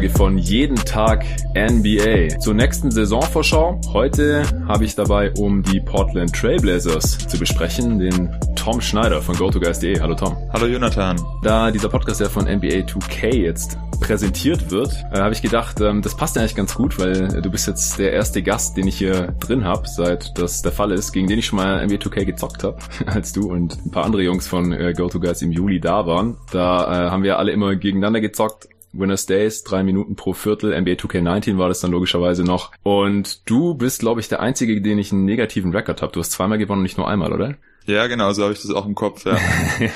zur 67. Folge von Jeden Tag NBA. Zur nächsten Saisonvorschau. Heute habe ich dabei, um die Portland Trailblazers zu besprechen, den Tom Schneider von GoToGuys.de. Hallo Tom. Hallo Jonathan. Da dieser Podcast ja von NBA 2K jetzt präsentiert wird, äh, habe ich gedacht, ähm, das passt eigentlich ganz gut, weil du bist jetzt der erste Gast, den ich hier drin habe, seit das der Fall ist, gegen den ich schon mal NBA 2K gezockt habe, als du und ein paar andere Jungs von äh, GoToGuys im Juli da waren. Da äh, haben wir alle immer gegeneinander gezockt Winners Days, drei Minuten pro Viertel, NBA 2K19 war das dann logischerweise noch. Und du bist, glaube ich, der Einzige, den ich einen negativen Rekord habe. Du hast zweimal gewonnen, nicht nur einmal, oder? Ja, genau, so habe ich das auch im Kopf, ja.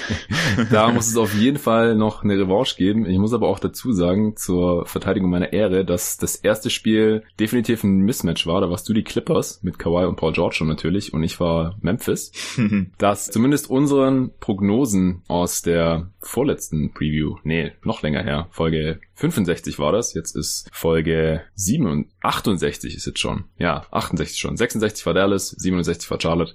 da muss es auf jeden Fall noch eine Revanche geben. Ich muss aber auch dazu sagen, zur Verteidigung meiner Ehre, dass das erste Spiel definitiv ein Mismatch war. Da warst du die Clippers mit Kawhi und Paul George schon natürlich und ich war Memphis. dass zumindest unseren Prognosen aus der vorletzten Preview, nee, noch länger her, Folge 65 war das, jetzt ist Folge 7 68 ist jetzt schon. Ja, 68 schon. 66 war Dallas, 67 war Charlotte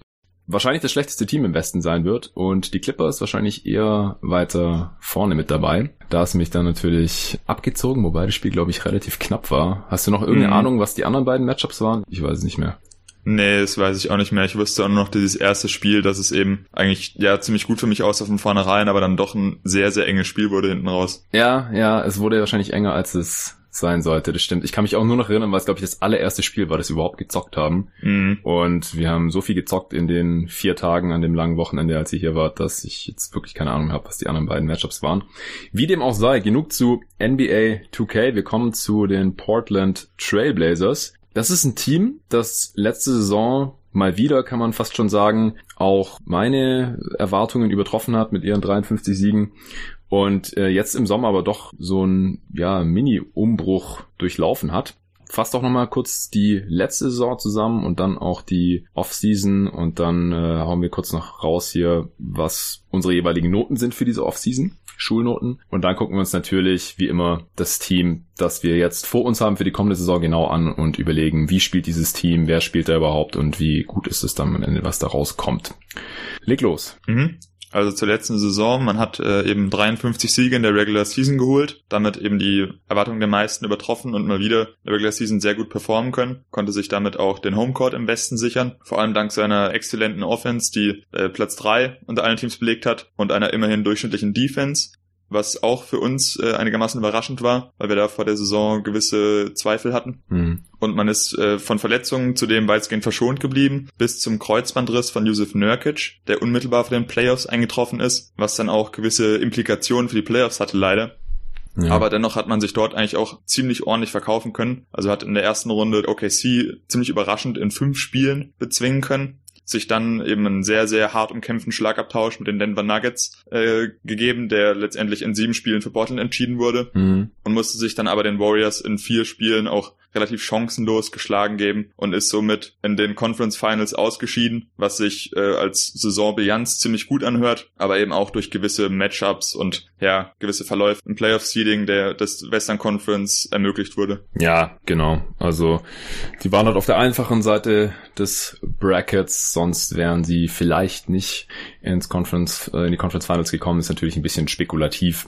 wahrscheinlich das schlechteste Team im Westen sein wird und die Clippers wahrscheinlich eher weiter vorne mit dabei. Da ist mich dann natürlich abgezogen, wobei das Spiel, glaube ich, relativ knapp war. Hast du noch irgendeine mhm. Ahnung, was die anderen beiden Matchups waren? Ich weiß es nicht mehr. Nee, das weiß ich auch nicht mehr. Ich wusste auch nur noch dieses erste Spiel, dass es eben eigentlich ja ziemlich gut für mich aussah von vornherein, aber dann doch ein sehr, sehr enges Spiel wurde hinten raus. Ja, ja, es wurde wahrscheinlich enger, als es sein sollte. Das stimmt. Ich kann mich auch nur noch erinnern, weil es, glaube ich, das allererste Spiel war, das wir überhaupt gezockt haben. Mhm. Und wir haben so viel gezockt in den vier Tagen an dem langen Wochenende, als ihr hier wart, dass ich jetzt wirklich keine Ahnung habe, was die anderen beiden Matchups waren. Wie dem auch sei, genug zu NBA 2K. Wir kommen zu den Portland Trailblazers. Das ist ein Team, das letzte Saison mal wieder, kann man fast schon sagen, auch meine Erwartungen übertroffen hat mit ihren 53 Siegen und äh, jetzt im Sommer aber doch so ein ja, Mini-Umbruch durchlaufen hat. Fasst auch nochmal kurz die letzte Saison zusammen und dann auch die Offseason und dann äh, hauen wir kurz noch raus hier, was unsere jeweiligen Noten sind für diese Offseason. Schulnoten. Und dann gucken wir uns natürlich, wie immer, das Team, das wir jetzt vor uns haben für die kommende Saison genau an und überlegen, wie spielt dieses Team, wer spielt da überhaupt und wie gut ist es dann am Ende, was da rauskommt. Leg los. Mhm. Also zur letzten Saison, man hat äh, eben 53 Siege in der Regular Season geholt, damit eben die Erwartungen der meisten übertroffen und mal wieder in der Regular Season sehr gut performen können, konnte sich damit auch den Homecourt im Westen sichern, vor allem dank seiner exzellenten Offense, die äh, Platz 3 unter allen Teams belegt hat und einer immerhin durchschnittlichen Defense was auch für uns äh, einigermaßen überraschend war, weil wir da vor der Saison gewisse Zweifel hatten. Mhm. Und man ist äh, von Verletzungen zudem weitgehend verschont geblieben, bis zum Kreuzbandriss von Yusuf Nurkic, der unmittelbar vor den Playoffs eingetroffen ist, was dann auch gewisse Implikationen für die Playoffs hatte leider. Ja. Aber dennoch hat man sich dort eigentlich auch ziemlich ordentlich verkaufen können. Also hat in der ersten Runde OKC ziemlich überraschend in fünf Spielen bezwingen können sich dann eben einen sehr, sehr hart umkämpften Schlagabtausch mit den Denver Nuggets äh, gegeben, der letztendlich in sieben Spielen für Portland entschieden wurde mhm. Und musste sich dann aber den Warriors in vier Spielen auch relativ chancenlos geschlagen geben und ist somit in den Conference Finals ausgeschieden, was sich äh, als Saisonbilanz ziemlich gut anhört, aber eben auch durch gewisse Matchups und ja, gewisse Verläufe im Playoff-Seeding der des Western Conference ermöglicht wurde. Ja, genau. Also die waren dort auf der einfachen Seite des Brackets, sonst wären sie vielleicht nicht ins Conference, äh, in die Conference Finals gekommen, ist natürlich ein bisschen spekulativ.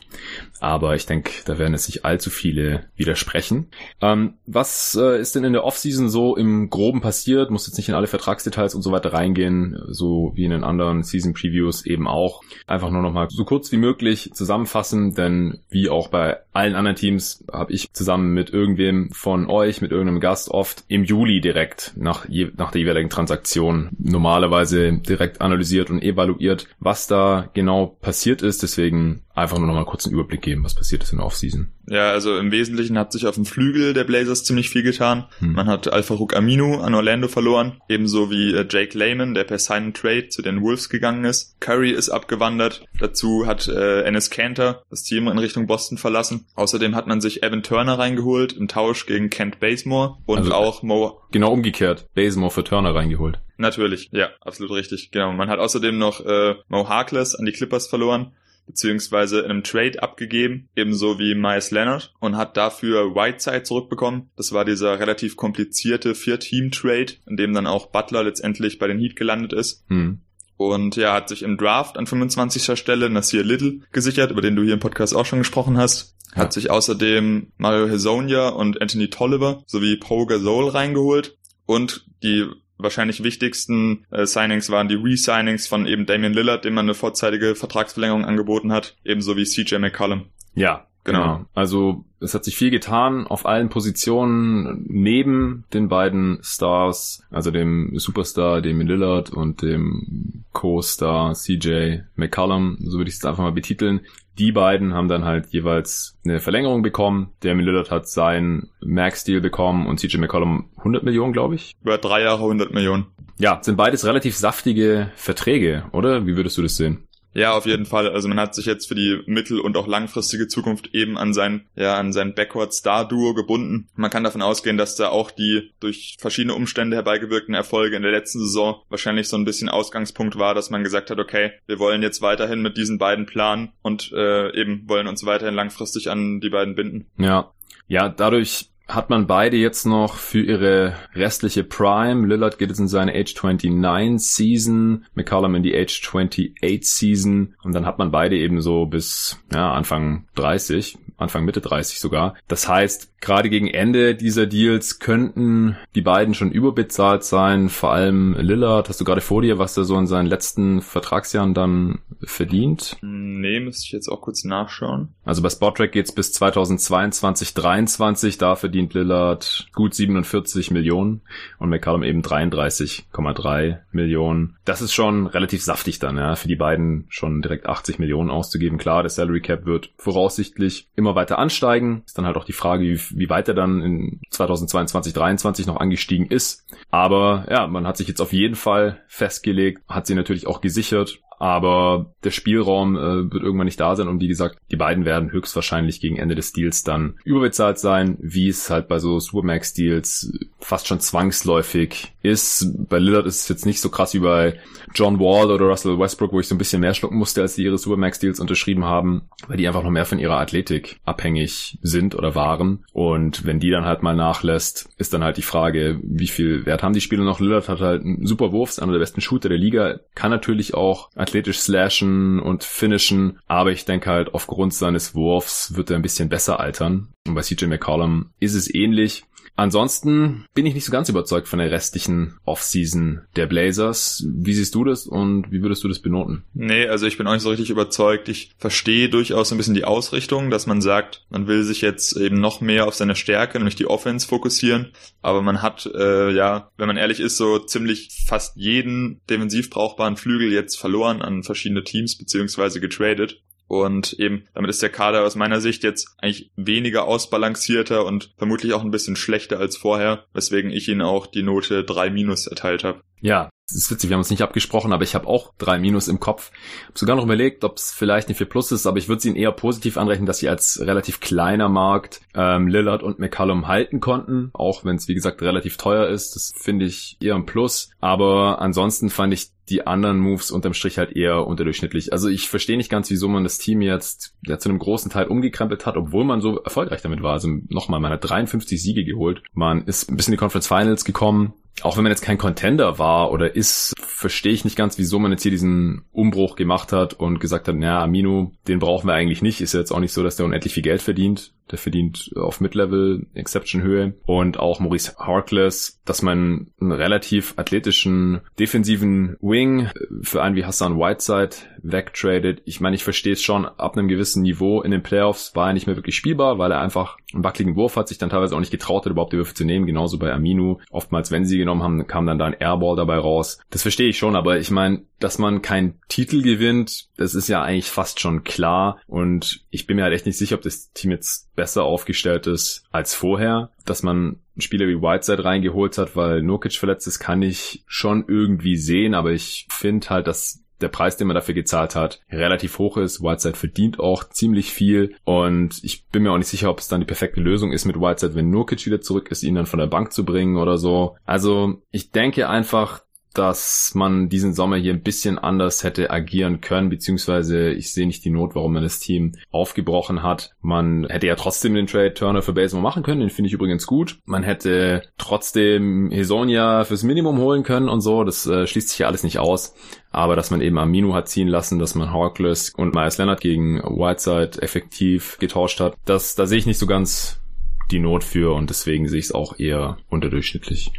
Aber ich denke, da werden es sich allzu viele widersprechen. Ähm, was äh, ist denn in der Offseason so im Groben passiert? Muss jetzt nicht in alle Vertragsdetails und so weiter reingehen, so wie in den anderen Season Previews eben auch. Einfach nur nochmal so kurz wie möglich zusammenfassen, denn wie auch bei allen anderen Teams habe ich zusammen mit irgendwem von euch, mit irgendeinem Gast oft im Juli direkt nach, je, nach der jeweiligen Transaktion normalerweise direkt analysiert und evaluiert, was da genau passiert ist. Deswegen einfach nur noch mal kurz einen Überblick geben, was passiert ist in der Offseason. Ja, also im Wesentlichen hat sich auf dem Flügel der Blazers ziemlich viel getan. Hm. Man hat Al-Farouk Aminu an Orlando verloren, ebenso wie äh, Jake Lehman, der per Sign Trade zu den Wolves gegangen ist. Curry ist abgewandert. Dazu hat äh, Ennis Cantor das Team in Richtung Boston verlassen. Außerdem hat man sich Evan Turner reingeholt im Tausch gegen Kent Bazemore und also auch Mo... Genau umgekehrt. Bazemore für Turner reingeholt. Natürlich, ja, absolut richtig. Genau. Man hat außerdem noch äh, Mo Harkless an die Clippers verloren beziehungsweise in einem Trade abgegeben, ebenso wie Myers Leonard und hat dafür Whiteside zurückbekommen. Das war dieser relativ komplizierte Vier-Team-Trade, in dem dann auch Butler letztendlich bei den Heat gelandet ist. Hm. Und ja, hat sich im Draft an 25. Stelle Nasir Little gesichert, über den du hier im Podcast auch schon gesprochen hast. Hat ja. sich außerdem Mario Hesonia und Anthony Tolliver sowie Paul Gasol reingeholt. Und die wahrscheinlich wichtigsten äh, Signings waren die Re-Signings von eben Damian Lillard, dem man eine vorzeitige Vertragsverlängerung angeboten hat, ebenso wie CJ McCollum. Ja, Genau. genau. Also es hat sich viel getan auf allen Positionen neben den beiden Stars, also dem Superstar, dem Lillard und dem Co-Star CJ McCollum, so würde ich es einfach mal betiteln. Die beiden haben dann halt jeweils eine Verlängerung bekommen. Der Lillard hat seinen Max-Deal bekommen und CJ McCollum 100 Millionen, glaube ich. Über drei Jahre 100 Millionen. Ja, sind beides relativ saftige Verträge, oder? Wie würdest du das sehen? Ja, auf jeden Fall. Also man hat sich jetzt für die mittel- und auch langfristige Zukunft eben an sein, ja, an sein Backward-Star-Duo gebunden. Man kann davon ausgehen, dass da auch die durch verschiedene Umstände herbeigewirkten Erfolge in der letzten Saison wahrscheinlich so ein bisschen Ausgangspunkt war, dass man gesagt hat, okay, wir wollen jetzt weiterhin mit diesen beiden planen und äh, eben wollen uns weiterhin langfristig an die beiden binden. Ja. Ja, dadurch hat man beide jetzt noch für ihre restliche Prime. Lillard geht jetzt in seine Age 29 Season, McCollum in die Age 28 Season. Und dann hat man beide eben so bis ja, Anfang 30, Anfang Mitte 30 sogar. Das heißt, gerade gegen Ende dieser Deals könnten die beiden schon überbezahlt sein, vor allem Lillard. Hast du gerade vor dir, was er so in seinen letzten Vertragsjahren dann verdient? Nee, müsste ich jetzt auch kurz nachschauen. Also bei Sportrack geht's bis 2022, 23, da verdient Lillard gut 47 Millionen und McCallum eben 33,3 Millionen. Das ist schon relativ saftig dann, ja, für die beiden schon direkt 80 Millionen auszugeben. Klar, der Salary Cap wird voraussichtlich immer weiter ansteigen. Ist dann halt auch die Frage, wie, wie weit er dann in 2022, 23 noch angestiegen ist. Aber ja, man hat sich jetzt auf jeden Fall festgelegt, hat sie natürlich auch gesichert aber der Spielraum äh, wird irgendwann nicht da sein und wie gesagt, die beiden werden höchstwahrscheinlich gegen Ende des Deals dann überbezahlt sein, wie es halt bei so Supermax-Deals fast schon zwangsläufig ist. Bei Lillard ist es jetzt nicht so krass wie bei John Wall oder Russell Westbrook, wo ich so ein bisschen mehr schlucken musste, als die ihre Supermax-Deals unterschrieben haben, weil die einfach noch mehr von ihrer Athletik abhängig sind oder waren. Und wenn die dann halt mal nachlässt, ist dann halt die Frage, wie viel Wert haben die Spieler noch? Lillard hat halt einen super Wurf, ist einer der besten Shooter der Liga, kann natürlich auch athletisch slashen und finishen, aber ich denke halt aufgrund seines Wurfs wird er ein bisschen besser altern. Und bei CJ McCollum ist es ähnlich. Ansonsten bin ich nicht so ganz überzeugt von der restlichen Offseason der Blazers. Wie siehst du das und wie würdest du das benoten? Nee, also ich bin auch nicht so richtig überzeugt. Ich verstehe durchaus ein bisschen die Ausrichtung, dass man sagt, man will sich jetzt eben noch mehr auf seine Stärke, nämlich die Offense fokussieren. Aber man hat, äh, ja, wenn man ehrlich ist, so ziemlich fast jeden defensiv brauchbaren Flügel jetzt verloren an verschiedene Teams beziehungsweise getradet. Und eben, damit ist der Kader aus meiner Sicht jetzt eigentlich weniger ausbalancierter und vermutlich auch ein bisschen schlechter als vorher, weswegen ich ihnen auch die Note 3 minus erteilt habe. Ja, es ist witzig, wir haben uns nicht abgesprochen, aber ich habe auch drei Minus im Kopf. Hab sogar noch überlegt, ob es vielleicht eine 4 Plus ist, aber ich würde sie ihnen eher positiv anrechnen, dass sie als relativ kleiner Markt ähm, Lillard und McCallum halten konnten, auch wenn es wie gesagt relativ teuer ist. Das finde ich eher ein Plus. Aber ansonsten fand ich die anderen Moves unterm Strich halt eher unterdurchschnittlich. Also ich verstehe nicht ganz, wieso man das Team jetzt ja, zu einem großen Teil umgekrempelt hat, obwohl man so erfolgreich damit war. Also nochmal, man hat 53 Siege geholt. Man ist ein bisschen in die Conference Finals gekommen auch wenn man jetzt kein Contender war oder ist, verstehe ich nicht ganz, wieso man jetzt hier diesen Umbruch gemacht hat und gesagt hat, naja, Amino, den brauchen wir eigentlich nicht. Ist ja jetzt auch nicht so, dass der unendlich viel Geld verdient. Der verdient auf Mid-Level Exception Höhe. Und auch Maurice Harkless, dass man einen relativ athletischen defensiven Wing für einen wie Hassan Whiteside wegtradet. Ich meine, ich verstehe es schon, ab einem gewissen Niveau in den Playoffs war er nicht mehr wirklich spielbar, weil er einfach einen wackeligen Wurf hat, sich dann teilweise auch nicht getraut hat, überhaupt die Würfe zu nehmen. Genauso bei Aminu. Oftmals, wenn sie genommen haben, kam dann da ein Airball dabei raus. Das verstehe ich schon, aber ich meine, dass man keinen Titel gewinnt, das ist ja eigentlich fast schon klar. Und ich bin mir halt echt nicht sicher, ob das Team jetzt besser aufgestellt ist als vorher. Dass man Spieler wie Whiteside reingeholt hat, weil Nurkic verletzt ist, kann ich schon irgendwie sehen, aber ich finde halt, dass der Preis, den man dafür gezahlt hat, relativ hoch ist. Whiteside verdient auch ziemlich viel und ich bin mir auch nicht sicher, ob es dann die perfekte Lösung ist mit Whiteside, wenn Nurkic wieder zurück ist, ihn dann von der Bank zu bringen oder so. Also ich denke einfach, dass man diesen Sommer hier ein bisschen anders hätte agieren können, beziehungsweise ich sehe nicht die Not, warum man das Team aufgebrochen hat. Man hätte ja trotzdem den Trade Turner für Baseball machen können, den finde ich übrigens gut. Man hätte trotzdem Hesonia fürs Minimum holen können und so, das äh, schließt sich ja alles nicht aus. Aber dass man eben Amino hat ziehen lassen, dass man Hawkless und Myers Leonard gegen Whiteside effektiv getauscht hat, das, da sehe ich nicht so ganz die Not für und deswegen sehe ich es auch eher unterdurchschnittlich.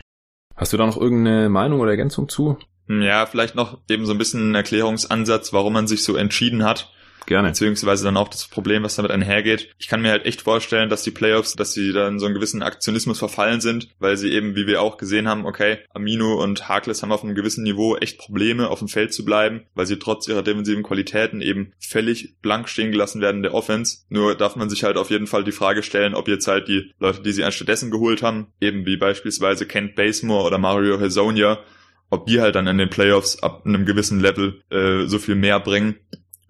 Hast du da noch irgendeine Meinung oder Ergänzung zu? Ja, vielleicht noch eben so ein bisschen ein Erklärungsansatz, warum man sich so entschieden hat. Gerne. Beziehungsweise dann auch das Problem, was damit einhergeht. Ich kann mir halt echt vorstellen, dass die Playoffs, dass sie dann so einen gewissen Aktionismus verfallen sind, weil sie eben, wie wir auch gesehen haben, okay, Amino und Harkless haben auf einem gewissen Niveau echt Probleme, auf dem Feld zu bleiben, weil sie trotz ihrer defensiven Qualitäten eben völlig blank stehen gelassen werden der Offense. Nur darf man sich halt auf jeden Fall die Frage stellen, ob jetzt halt die Leute, die sie anstattdessen geholt haben, eben wie beispielsweise Kent Basemore oder Mario Hazonia, ob die halt dann in den Playoffs ab einem gewissen Level äh, so viel mehr bringen,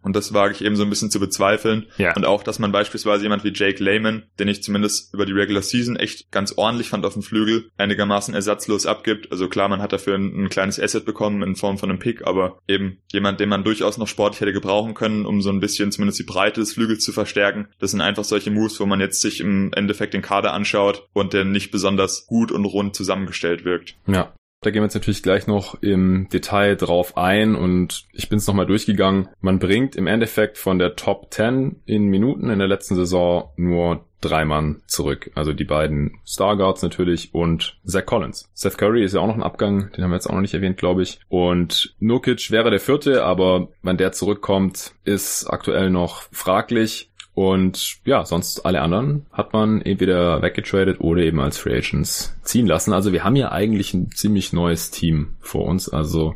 und das wage ich eben so ein bisschen zu bezweifeln. Ja. Und auch, dass man beispielsweise jemand wie Jake Lehman, den ich zumindest über die Regular Season echt ganz ordentlich fand auf dem Flügel, einigermaßen ersatzlos abgibt. Also klar, man hat dafür ein, ein kleines Asset bekommen in Form von einem Pick, aber eben jemand, den man durchaus noch sportlich hätte gebrauchen können, um so ein bisschen zumindest die Breite des Flügels zu verstärken. Das sind einfach solche Moves, wo man jetzt sich im Endeffekt den Kader anschaut und der nicht besonders gut und rund zusammengestellt wirkt. Ja, da gehen wir jetzt natürlich gleich noch im Detail drauf ein und ich bin es nochmal durchgegangen. Man bringt im Endeffekt von der Top 10 in Minuten in der letzten Saison nur drei Mann zurück. Also die beiden Starguards natürlich und Zach Collins. Seth Curry ist ja auch noch ein Abgang, den haben wir jetzt auch noch nicht erwähnt, glaube ich. Und Nurkic wäre der vierte, aber wenn der zurückkommt, ist aktuell noch fraglich. Und ja, sonst alle anderen hat man entweder weggetradet oder eben als Free Agents ziehen lassen. Also wir haben ja eigentlich ein ziemlich neues Team vor uns. Also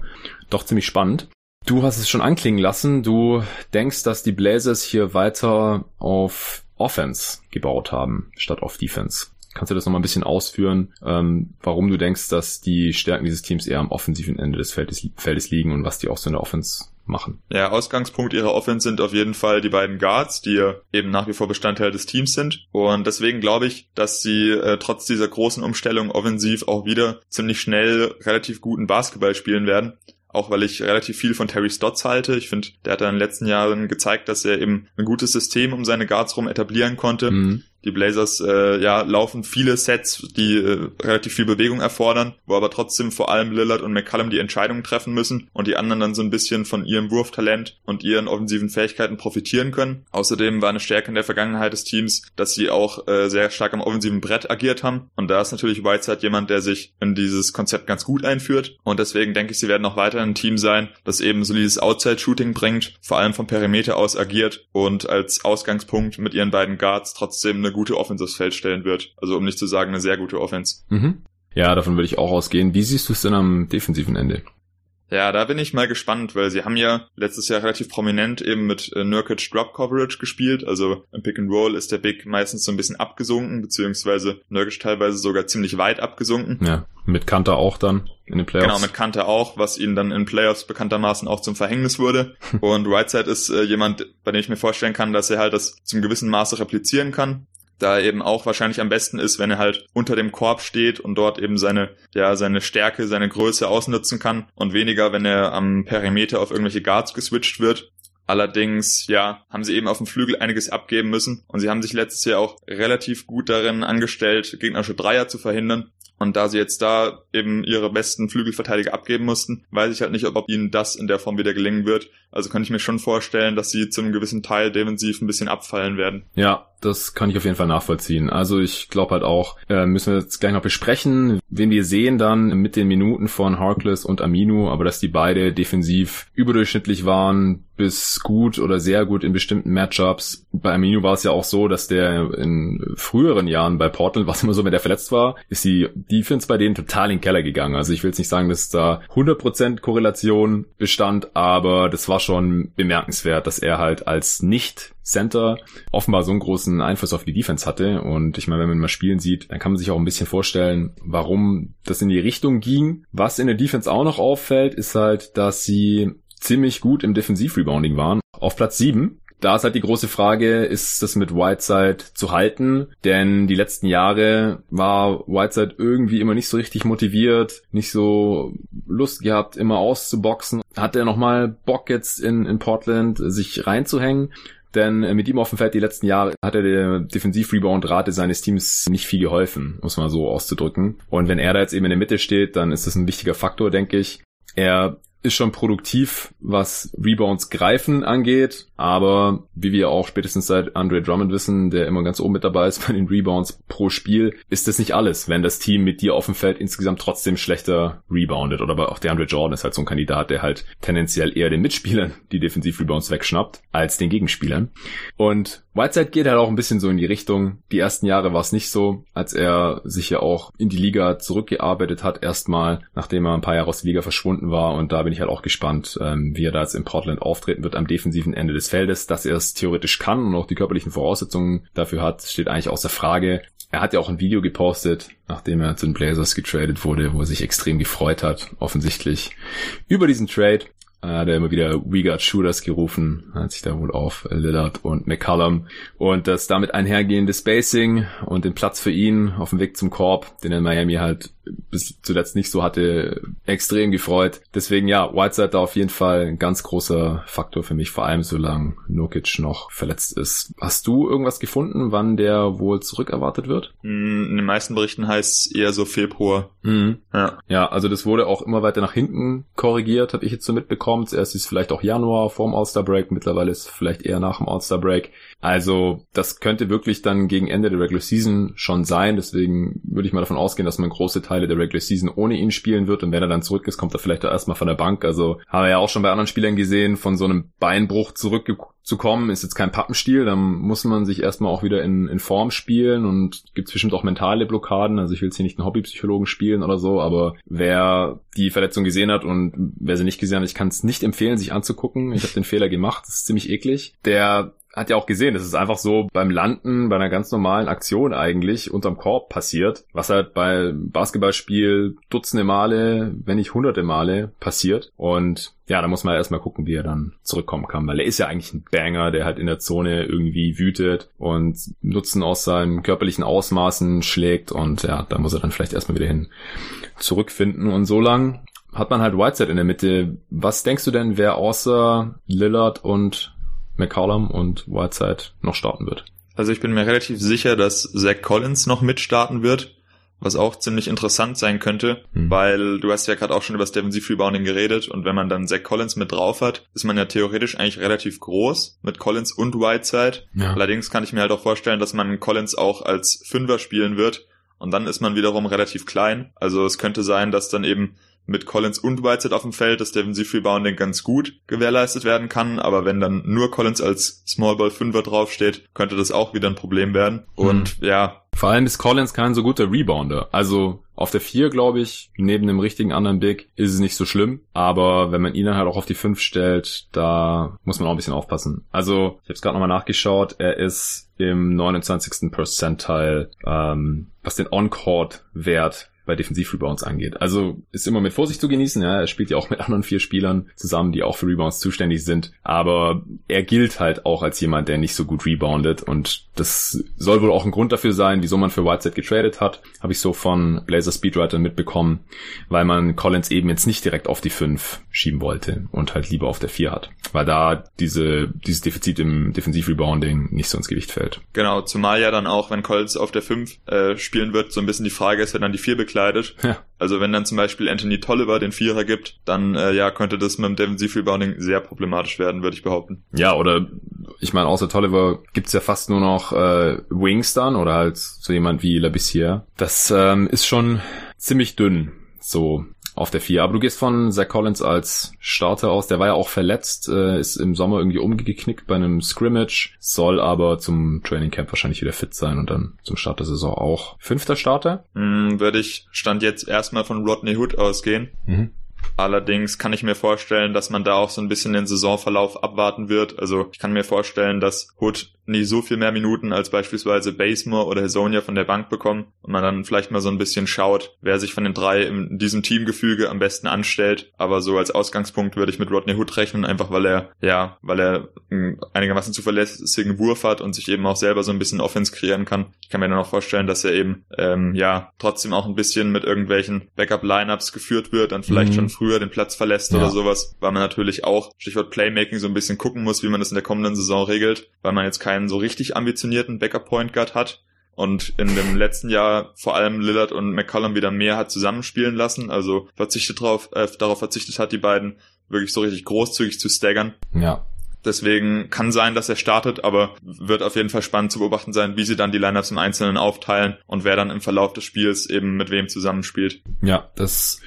doch ziemlich spannend. Du hast es schon anklingen lassen. Du denkst, dass die Blazers hier weiter auf Offense gebaut haben, statt auf Defense. Kannst du das nochmal ein bisschen ausführen, ähm, warum du denkst, dass die Stärken dieses Teams eher am offensiven Ende des Feldes, Feldes liegen und was die auch so in der Offense machen. Ja, Ausgangspunkt ihrer Offense sind auf jeden Fall die beiden Guards, die eben nach wie vor Bestandteil des Teams sind. Und deswegen glaube ich, dass sie äh, trotz dieser großen Umstellung offensiv auch wieder ziemlich schnell relativ guten Basketball spielen werden auch weil ich relativ viel von Terry Stotts halte. Ich finde, der hat in den letzten Jahren gezeigt, dass er eben ein gutes System um seine Guards rum etablieren konnte. Mhm. Die Blazers äh, ja laufen viele Sets, die äh, relativ viel Bewegung erfordern, wo aber trotzdem vor allem Lillard und McCallum die Entscheidungen treffen müssen und die anderen dann so ein bisschen von ihrem Wurftalent und ihren offensiven Fähigkeiten profitieren können. Außerdem war eine Stärke in der Vergangenheit des Teams, dass sie auch äh, sehr stark am offensiven Brett agiert haben und da ist natürlich Whiteside jemand, der sich in dieses Konzept ganz gut einführt und deswegen denke ich, sie werden auch weiter ein Team sein, das eben solides Outside-Shooting bringt, vor allem vom Perimeter aus agiert und als Ausgangspunkt mit ihren beiden Guards trotzdem eine gute Offense aufs Feld stellen wird. Also um nicht zu sagen, eine sehr gute Offense. Mhm. Ja, davon würde ich auch ausgehen. Wie siehst du es denn am defensiven Ende? Ja, da bin ich mal gespannt, weil sie haben ja letztes Jahr relativ prominent eben mit äh, Nurkic Drop Coverage gespielt. Also im Pick and Roll ist der Big meistens so ein bisschen abgesunken, beziehungsweise Nurkic teilweise sogar ziemlich weit abgesunken. Ja, mit Kanter auch dann in den Playoffs. Genau, mit Kanter auch, was ihnen dann in Playoffs bekanntermaßen auch zum Verhängnis wurde. Und Whiteside ist äh, jemand, bei dem ich mir vorstellen kann, dass er halt das zum gewissen Maße replizieren kann da eben auch wahrscheinlich am besten ist, wenn er halt unter dem Korb steht und dort eben seine, ja, seine Stärke, seine Größe ausnutzen kann und weniger, wenn er am Perimeter auf irgendwelche Guards geswitcht wird. Allerdings, ja, haben sie eben auf dem Flügel einiges abgeben müssen und sie haben sich letztes Jahr auch relativ gut darin angestellt, gegnerische Dreier zu verhindern. Und da sie jetzt da eben ihre besten Flügelverteidiger abgeben mussten, weiß ich halt nicht, ob ihnen das in der Form wieder gelingen wird. Also kann ich mir schon vorstellen, dass sie zu einem gewissen Teil defensiv ein bisschen abfallen werden. Ja, das kann ich auf jeden Fall nachvollziehen. Also ich glaube halt auch, äh, müssen wir jetzt gleich noch besprechen, wen wir sehen dann mit den Minuten von Harkless und Aminu, aber dass die beide defensiv überdurchschnittlich waren, bis gut oder sehr gut in bestimmten Matchups. Bei Aminu war es ja auch so, dass der in früheren Jahren bei Portland, was immer so, wenn der verletzt war, ist die Defense bei denen total in den Keller gegangen. Also ich will jetzt nicht sagen, dass da 100% Korrelation bestand, aber das war schon bemerkenswert, dass er halt als nicht Center offenbar so einen großen Einfluss auf die Defense hatte. Und ich meine, wenn man mal spielen sieht, dann kann man sich auch ein bisschen vorstellen, warum das in die Richtung ging. Was in der Defense auch noch auffällt, ist halt, dass sie ziemlich gut im Defensivrebounding waren. Auf Platz 7 da ist halt die große Frage, ist das mit Whiteside zu halten? Denn die letzten Jahre war Whiteside irgendwie immer nicht so richtig motiviert, nicht so Lust gehabt, immer auszuboxen. Hat er nochmal Bock jetzt in, in Portland sich reinzuhängen? Denn mit ihm auf dem Feld die letzten Jahre hat er der Defensiv-Rebound-Rate seines Teams nicht viel geholfen, muss man so auszudrücken. Und wenn er da jetzt eben in der Mitte steht, dann ist das ein wichtiger Faktor, denke ich. Er ist schon produktiv, was Rebounds greifen angeht, aber wie wir auch spätestens seit Andre Drummond wissen, der immer ganz oben mit dabei ist bei den Rebounds pro Spiel, ist das nicht alles, wenn das Team mit dir auf dem Feld insgesamt trotzdem schlechter reboundet. Oder auch der Andre Jordan ist halt so ein Kandidat, der halt tendenziell eher den Mitspielern die Defensiv-Rebounds wegschnappt, als den Gegenspielern. Und Whiteside geht halt auch ein bisschen so in die Richtung. Die ersten Jahre war es nicht so, als er sich ja auch in die Liga zurückgearbeitet hat, erstmal, nachdem er ein paar Jahre aus der Liga verschwunden war. Und da bin ich halt auch gespannt, ähm, wie er da jetzt in Portland auftreten wird am defensiven Ende des Feldes. Dass er es theoretisch kann und auch die körperlichen Voraussetzungen dafür hat, steht eigentlich außer Frage. Er hat ja auch ein Video gepostet, nachdem er zu den Blazers getradet wurde, wo er sich extrem gefreut hat, offensichtlich, über diesen Trade. Er hat immer wieder We Got Shooters gerufen, hat sich da wohl auf Lillard und McCallum. Und das damit einhergehende Spacing und den Platz für ihn auf dem Weg zum Korb, den er in Miami halt bis zuletzt nicht so hatte, extrem gefreut. Deswegen ja, Whiteside da auf jeden Fall ein ganz großer Faktor für mich, vor allem solange Nokic noch verletzt ist. Hast du irgendwas gefunden, wann der wohl zurückerwartet wird? Hm, in den meisten Berichten heißt es eher so Februar. Mhm. Ja. ja, also das wurde auch immer weiter nach hinten korrigiert, habe ich jetzt so mitbekommen. Zuerst ist es vielleicht auch Januar vorm All-Star Break, mittlerweile ist es vielleicht eher nach dem All-Star Break. Also das könnte wirklich dann gegen Ende der Regular Season schon sein. Deswegen würde ich mal davon ausgehen, dass man große Teile der Regular Season ohne ihn spielen wird. Und wenn er dann zurück ist, kommt er vielleicht auch erstmal von der Bank. Also haben wir ja auch schon bei anderen Spielern gesehen, von so einem Beinbruch zurückzukommen, ist jetzt kein Pappenstiel. Dann muss man sich erstmal auch wieder in, in Form spielen und gibt bestimmt auch mentale Blockaden. Also ich will jetzt hier nicht einen Hobbypsychologen spielen oder so, aber wer die Verletzung gesehen hat und wer sie nicht gesehen hat, ich kann es nicht empfehlen, sich anzugucken. Ich habe den Fehler gemacht, das ist ziemlich eklig. Der hat ja auch gesehen, das ist einfach so beim Landen, bei einer ganz normalen Aktion eigentlich unterm Korb passiert, was halt bei Basketballspiel dutzende Male, wenn nicht hunderte Male passiert. Und ja, da muss man erstmal gucken, wie er dann zurückkommen kann, weil er ist ja eigentlich ein Banger, der halt in der Zone irgendwie wütet und Nutzen aus seinen körperlichen Ausmaßen schlägt und ja, da muss er dann vielleicht erstmal wieder hin zurückfinden und so lang hat man halt Whiteside in der Mitte. Was denkst du denn, wer außer Lillard und McCollum und Whiteside noch starten wird. Also ich bin mir relativ sicher, dass Zach Collins noch mitstarten wird, was auch ziemlich interessant sein könnte, hm. weil du hast ja gerade auch schon über das Defensive Rebounding geredet und wenn man dann Zach Collins mit drauf hat, ist man ja theoretisch eigentlich relativ groß mit Collins und Whiteside. Ja. Allerdings kann ich mir halt auch vorstellen, dass man Collins auch als Fünfer spielen wird und dann ist man wiederum relativ klein. Also es könnte sein, dass dann eben mit Collins und Whiteside auf dem Feld, dass Defensive Rebounding ganz gut gewährleistet werden kann, aber wenn dann nur Collins als Small Ball Fünfer draufsteht, könnte das auch wieder ein Problem werden. Und mhm. ja. Vor allem ist Collins kein so guter Rebounder. Also auf der 4, glaube ich, neben dem richtigen anderen Big, ist es nicht so schlimm. Aber wenn man ihn dann halt auch auf die 5 stellt, da muss man auch ein bisschen aufpassen. Also, ich habe es gerade nochmal nachgeschaut, er ist im 29. Percentile, ähm, was den On-Court-Wert bei Defensiv-Rebounds angeht. Also ist immer mit Vorsicht zu genießen. Ja, er spielt ja auch mit anderen vier Spielern zusammen, die auch für Rebounds zuständig sind. Aber er gilt halt auch als jemand, der nicht so gut reboundet. Und das soll wohl auch ein Grund dafür sein, wieso man für Whiteside getradet hat. Habe ich so von Blazer Speedwriter mitbekommen, weil man Collins eben jetzt nicht direkt auf die fünf schieben wollte und halt lieber auf der vier hat. Weil da diese, dieses Defizit im Defensiv-Rebounding nicht so ins Gewicht fällt. Genau, zumal ja dann auch, wenn Collins auf der fünf äh, spielen wird, so ein bisschen die Frage ist, wenn dann die vier bekleidet gekleidet. Ja. Also wenn dann zum Beispiel Anthony Tolliver den Vierer gibt, dann äh, ja könnte das mit dem Defensive Rebounding sehr problematisch werden, würde ich behaupten. Ja, oder ich meine, außer Tolliver gibt's ja fast nur noch äh, Wings dann oder halt so jemand wie Labissiere. Das ähm, ist schon ziemlich dünn. So auf der 4. Aber du gehst von Zach Collins als Starter aus. Der war ja auch verletzt, äh, ist im Sommer irgendwie umgeknickt bei einem Scrimmage, soll aber zum Training Camp wahrscheinlich wieder fit sein und dann zum Start der Saison auch. Fünfter Starter? Mm, würde ich Stand jetzt erstmal von Rodney Hood ausgehen. Mhm. Allerdings kann ich mir vorstellen, dass man da auch so ein bisschen den Saisonverlauf abwarten wird. Also ich kann mir vorstellen, dass Hood nicht so viel mehr Minuten als beispielsweise Basemore oder Hasonia von der Bank bekommen und man dann vielleicht mal so ein bisschen schaut, wer sich von den drei in diesem Teamgefüge am besten anstellt. Aber so als Ausgangspunkt würde ich mit Rodney Hood rechnen, einfach weil er, ja, weil er einigermaßen zuverlässigen Wurf hat und sich eben auch selber so ein bisschen Offense kreieren kann. Ich kann mir dann auch vorstellen, dass er eben, ähm, ja, trotzdem auch ein bisschen mit irgendwelchen Backup-Lineups geführt wird, dann vielleicht mhm. schon früher den Platz verlässt ja. oder sowas, weil man natürlich auch, Stichwort Playmaking, so ein bisschen gucken muss, wie man das in der kommenden Saison regelt, weil man jetzt keinen so richtig ambitionierten Backup-Point Guard hat und in dem letzten Jahr vor allem Lillard und McCollum wieder mehr hat zusammenspielen lassen, also verzichtet drauf, äh, darauf verzichtet hat, die beiden wirklich so richtig großzügig zu staggern. Ja. Deswegen kann sein, dass er startet, aber wird auf jeden Fall spannend zu beobachten sein, wie sie dann die Lineups im Einzelnen aufteilen und wer dann im Verlauf des Spiels eben mit wem zusammenspielt. Ja, das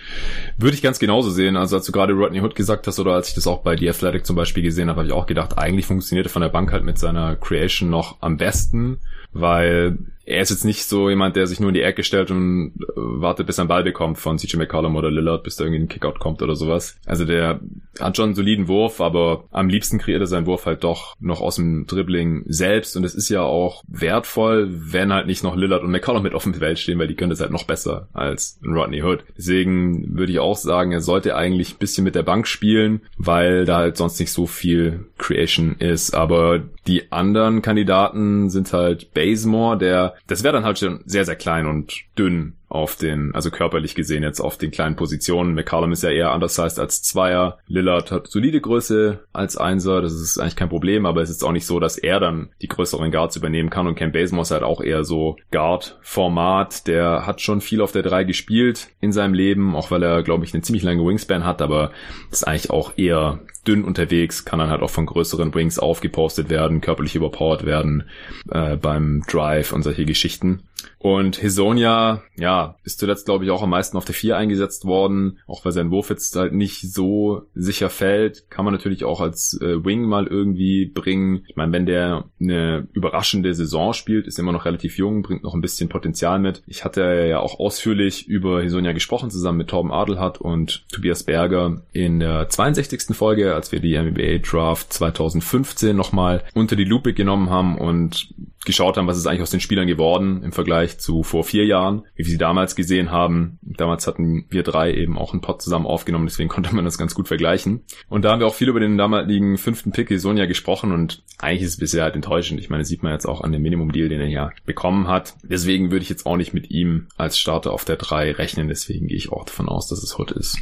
würde ich ganz genauso sehen. Also als du gerade Rodney Hood gesagt hast oder als ich das auch bei The Athletic zum Beispiel gesehen habe, habe ich auch gedacht, eigentlich funktioniert er von der Bank halt mit seiner Creation noch am besten, weil er ist jetzt nicht so jemand, der sich nur in die Ecke stellt und äh, wartet, bis er einen Ball bekommt von CJ McCollum oder Lillard, bis da irgendwie ein Kickout kommt oder sowas. Also der hat schon einen soliden Wurf, aber am liebsten kreiert er seinen Wurf halt doch noch aus dem Dribbling selbst und es ist ja auch wertvoll, wenn halt nicht noch Lillard und McCollum mit auf dem Feld stehen, weil die können das halt noch besser als Rodney Hood. Deswegen würde ich auch sagen, er sollte eigentlich ein bisschen mit der Bank spielen, weil da halt sonst nicht so viel Creation ist, aber die anderen Kandidaten sind halt Bazemore, der das wäre dann halt schon sehr, sehr klein und dünn auf den, also körperlich gesehen jetzt auf den kleinen Positionen. McCallum ist ja eher undersized als Zweier. Lillard hat solide Größe als Einser. Das ist eigentlich kein Problem, aber es ist auch nicht so, dass er dann die größeren Guards übernehmen kann. Und Cam Bazemore ist halt auch eher so Guard-Format. Der hat schon viel auf der 3 gespielt in seinem Leben, auch weil er, glaube ich, eine ziemlich lange Wingspan hat, aber ist eigentlich auch eher dünn unterwegs, kann dann halt auch von größeren Wings aufgepostet werden, körperlich überpowered werden äh, beim Drive und solche Geschichten. Und Hisonia, ja, ist zuletzt, glaube ich, auch am meisten auf der 4 eingesetzt worden, auch weil sein Wurf jetzt halt nicht so sicher fällt. Kann man natürlich auch als äh, Wing mal irgendwie bringen. Ich meine, wenn der eine überraschende Saison spielt, ist immer noch relativ jung, bringt noch ein bisschen Potenzial mit. Ich hatte ja auch ausführlich über Hisonia gesprochen, zusammen mit Torben Adelhardt und Tobias Berger in der 62. Folge, als wir die NBA Draft 2015 nochmal unter die Lupe genommen haben und geschaut haben, was ist eigentlich aus den Spielern geworden im Vergleich zu vor vier Jahren, wie wir sie damals gesehen haben. Damals hatten wir drei eben auch einen Pod zusammen aufgenommen, deswegen konnte man das ganz gut vergleichen. Und da haben wir auch viel über den damaligen fünften Pick Sonja gesprochen und eigentlich ist es bisher halt enttäuschend. Ich meine, sieht man jetzt auch an dem Minimum-Deal, den er ja bekommen hat. Deswegen würde ich jetzt auch nicht mit ihm als Starter auf der drei rechnen, deswegen gehe ich auch davon aus, dass es Hood ist.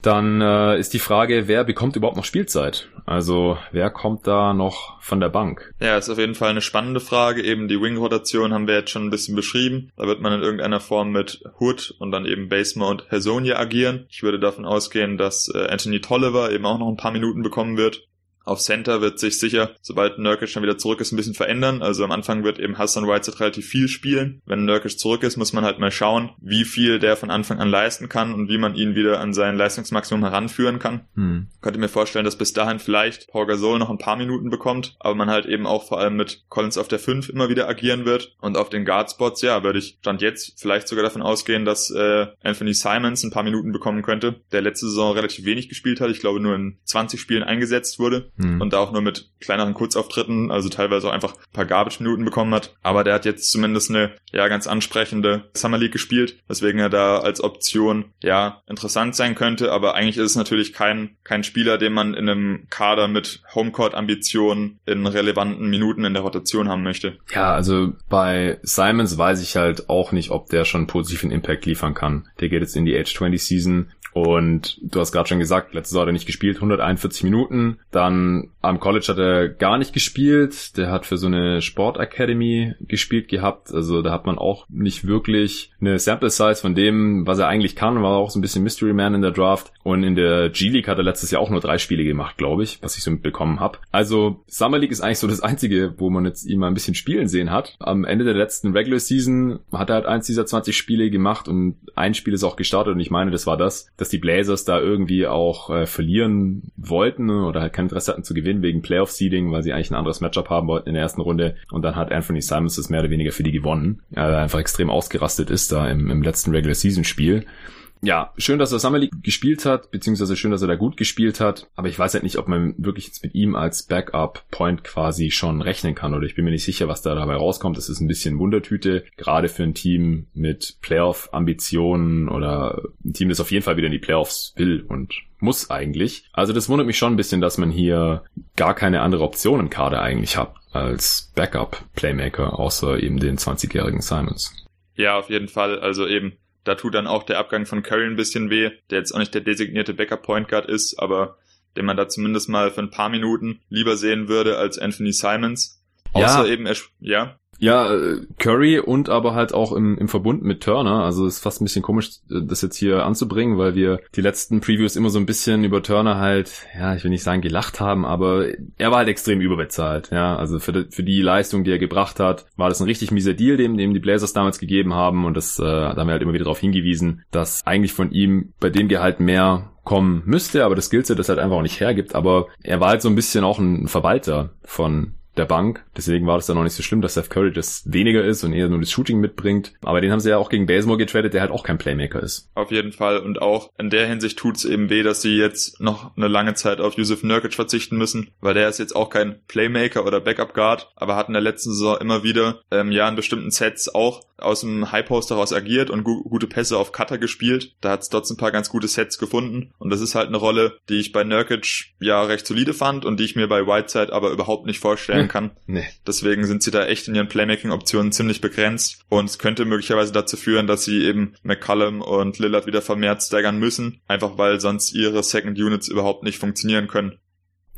Dann äh, ist die Frage, wer bekommt überhaupt noch Spielzeit? Also wer kommt da noch von der Bank? Ja, ist auf jeden Fall eine spannende Frage. Eben die Wing-Rotation haben wir jetzt schon ein bisschen beschrieben. Da wird man in irgendeiner Form mit Hood und dann eben Basemore und Hasonia agieren. Ich würde davon ausgehen, dass äh, Anthony Tolliver eben auch noch ein paar Minuten bekommen wird. Auf Center wird sich sicher, sobald Nurkic schon wieder zurück ist, ein bisschen verändern. Also am Anfang wird eben Hassan Whiteside relativ viel spielen. Wenn Nurkic zurück ist, muss man halt mal schauen, wie viel der von Anfang an leisten kann und wie man ihn wieder an sein Leistungsmaximum heranführen kann. Hm. Könnte mir vorstellen, dass bis dahin vielleicht Paul Gasol noch ein paar Minuten bekommt, aber man halt eben auch vor allem mit Collins auf der 5 immer wieder agieren wird. Und auf den Guardspots, ja, würde ich Stand jetzt vielleicht sogar davon ausgehen, dass äh, Anthony Simons ein paar Minuten bekommen könnte, der letzte Saison relativ wenig gespielt hat. Ich glaube, nur in 20 Spielen eingesetzt wurde mhm. und da auch nur mit kleineren Kurzauftritten, also teilweise auch einfach ein paar Garbage-Minuten bekommen hat. Aber der hat jetzt zumindest eine ja ganz ansprechende Summer League gespielt, weswegen er da als Option ja interessant sein könnte. Aber eigentlich ist es natürlich kein, kein Spieler, den man in einem Kader mit Homecourt-Ambitionen in relevanten Minuten in der Rotation haben möchte. Ja, also bei Simons weiß ich halt auch nicht, ob der schon positiven Impact liefern kann. Der geht jetzt in die Age 20 Season und du hast gerade schon gesagt, letzte Saison hat er nicht gespielt, 141 Minuten. Dann am College hat er gar nicht gespielt. Der hat für so eine Sport Academy gespielt gehabt. Also da hat man auch nicht wirklich eine Sample Size von dem, was er eigentlich kann. War auch so ein bisschen Mystery Man in der Draft. Und in der G-League hat er letztes Jahr auch nur drei Spiele gemacht, glaube ich, was ich so mitbekommen habe. Also Summer League ist eigentlich so das Einzige, wo man jetzt ihn mal ein bisschen spielen sehen hat. Am Ende der letzten Regular Season hat er halt eins dieser 20 Spiele gemacht und ein Spiel ist auch gestartet und ich meine, das war das, dass die Blazers da irgendwie auch äh, verlieren wollten oder halt kein Interesse hatten zu gewinnen wegen Playoff-Seeding, weil sie eigentlich ein anderes Matchup haben wollten in der ersten Runde und dann hat Anthony Simons das mehr oder weniger für die gewonnen, weil er einfach extrem ausgerastet ist da im, im letzten Regular Season Spiel. Ja, schön, dass er Summer League gespielt hat, beziehungsweise schön, dass er da gut gespielt hat. Aber ich weiß halt nicht, ob man wirklich jetzt mit ihm als Backup-Point quasi schon rechnen kann. Oder ich bin mir nicht sicher, was da dabei rauskommt. Das ist ein bisschen Wundertüte, gerade für ein Team mit Playoff-Ambitionen oder ein Team, das auf jeden Fall wieder in die Playoffs will und muss eigentlich. Also das wundert mich schon ein bisschen, dass man hier gar keine andere Option im Kader eigentlich hat als Backup-Playmaker, außer eben den 20-jährigen Simons. Ja, auf jeden Fall. Also eben, da tut dann auch der Abgang von Curry ein bisschen weh, der jetzt auch nicht der designierte Backup-Point Guard ist, aber den man da zumindest mal für ein paar Minuten lieber sehen würde als Anthony Simons. Außer ja. eben, er, ja. Ja, äh, Curry und aber halt auch im, im Verbund mit Turner. Also ist fast ein bisschen komisch, äh, das jetzt hier anzubringen, weil wir die letzten Previews immer so ein bisschen über Turner halt, ja, ich will nicht sagen gelacht haben, aber er war halt extrem überbezahlt. Ja, also für die, für die Leistung, die er gebracht hat, war das ein richtig mieser Deal, dem, dem die Blazers damals gegeben haben. Und das äh, da haben wir halt immer wieder darauf hingewiesen, dass eigentlich von ihm bei dem Gehalt mehr kommen müsste, aber das Skillset das halt einfach auch nicht hergibt. Aber er war halt so ein bisschen auch ein Verwalter von der Bank. Deswegen war das dann auch nicht so schlimm, dass Seth Curry das weniger ist und eher nur das Shooting mitbringt. Aber den haben sie ja auch gegen Basemore getradet, der halt auch kein Playmaker ist. Auf jeden Fall. Und auch in der Hinsicht tut es eben weh, dass sie jetzt noch eine lange Zeit auf Yusuf Nurkic verzichten müssen, weil der ist jetzt auch kein Playmaker oder Backup Guard, aber hat in der letzten Saison immer wieder ähm, ja in bestimmten Sets auch aus dem High Post heraus agiert und gu gute Pässe auf Cutter gespielt. Da hat es dort ein paar ganz gute Sets gefunden und das ist halt eine Rolle, die ich bei Nurkic ja recht solide fand und die ich mir bei Whiteside aber überhaupt nicht vorstellen hm. kann. Nee. Deswegen sind sie da echt in ihren Playmaking-Optionen ziemlich begrenzt und es könnte möglicherweise dazu führen, dass sie eben McCallum und Lillard wieder vermehrt staggern müssen, einfach weil sonst ihre Second Units überhaupt nicht funktionieren können.